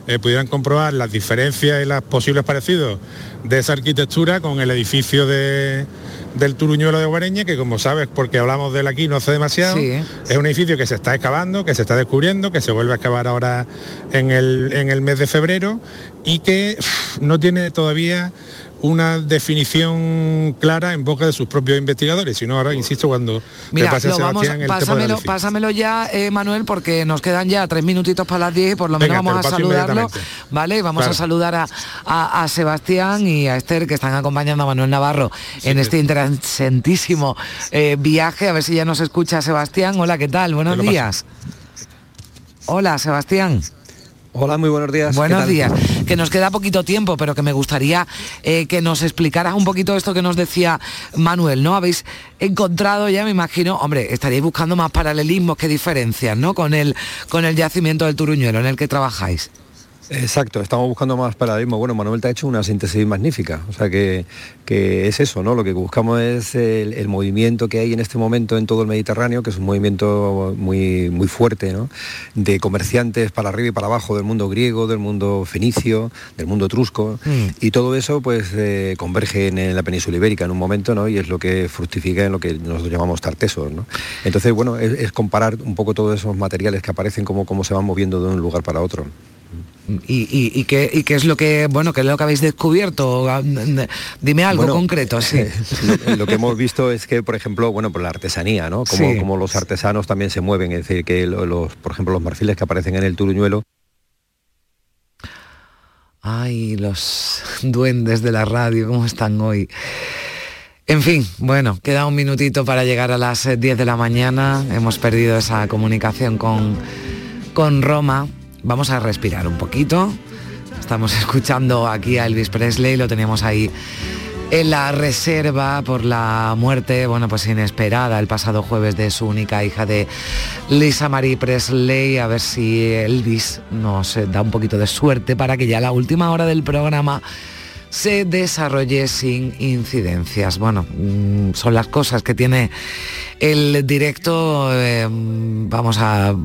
eh, pudieran comprobar las diferencias y los posibles parecidos de esa arquitectura con el edificio de, del Turuñuelo de Guareña, que como sabes, porque hablamos de él aquí no hace demasiado, Sí. es un edificio que se está excavando, que se está descubriendo, que se vuelve a excavar ahora en el, en el mes de febrero y que no tiene todavía una definición clara en boca de sus propios investigadores, sino ahora, insisto, cuando Mira, pase a lo vamos, Sebastián el tema del pásamelo, edificio. pásamelo ya, eh, Manuel, porque nos quedan ya tres minutitos para las 10 y por lo menos Venga, vamos a saludarlo. ¿vale? Vamos Claro. a saludar a, a- a Sebastián y a Esther que están acompañando a Manuel Navarro en este interesantísimo eh, viaje. A ver si ya nos escucha Sebastián. Hola, ¿qué tal? Buenos paso. días. Hola, Sebastián. Hola, muy buenos días. ¿qué Buenos días. Que nos queda poquito tiempo, pero que me gustaría eh, que nos explicaras un poquito esto que nos decía Manuel, ¿no? Habéis encontrado ya, me imagino, hombre, estaríais buscando más paralelismos que diferencias, ¿no? Con el, con el yacimiento del Turuñuelo en el que trabajáis. Exacto, estamos buscando más paradigma. Bueno, Manuel te ha hecho una síntesis magnífica. O sea que, que es eso, ¿no? Lo que buscamos es el, el movimiento que hay en este momento en todo el Mediterráneo, que es un movimiento muy, muy fuerte, ¿no? De comerciantes para arriba y para abajo del mundo griego, del mundo fenicio, del mundo etrusco. Y todo eso pues eh, converge en, la península ibérica en un momento, ¿no? Y es lo que fructifica en lo que nosotros llamamos tartesos, ¿no? Entonces, bueno, es, es comparar un poco todos esos materiales que aparecen, como cómo se van moviendo de un lugar para otro. ¿Y, y, qué, y, qué, es lo que bueno qué es lo que habéis descubierto? Dime algo concreto, sí. [LAUGHS] Lo, que hemos visto es que, por ejemplo, bueno, por la artesanía, ¿no? Como, como los artesanos también se mueven, es decir, que los, por ejemplo, los marfiles que aparecen en el Turuñuelo. Ay, los duendes de la radio, ¿cómo están hoy? En fin, bueno, queda un minutito para llegar a las 10 de la mañana. Hemos perdido esa comunicación con, con Roma Vamos a respirar un poquito. Estamos [LAUGHS] escuchando aquí a Elvis Presley, lo teníamos ahí en la reserva por la muerte, bueno, pues inesperada el pasado jueves de su única hija de Lisa Marie Presley, a ver si Elvis nos da un poquito de suerte para que ya a la última hora del programa se desarrolle sin incidencias. Bueno, mm, son las cosas que tiene el directo. Eh, vamos a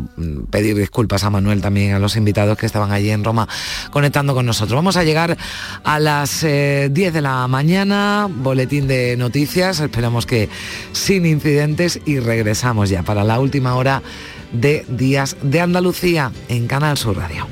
pedir disculpas a Manuel también, a los invitados que estaban allí en Roma conectando con nosotros. Vamos a llegar a las 10 eh, de la mañana, boletín de noticias, esperamos que sin incidentes y regresamos ya para la última hora de Días de Andalucía en Canal Sur Radio.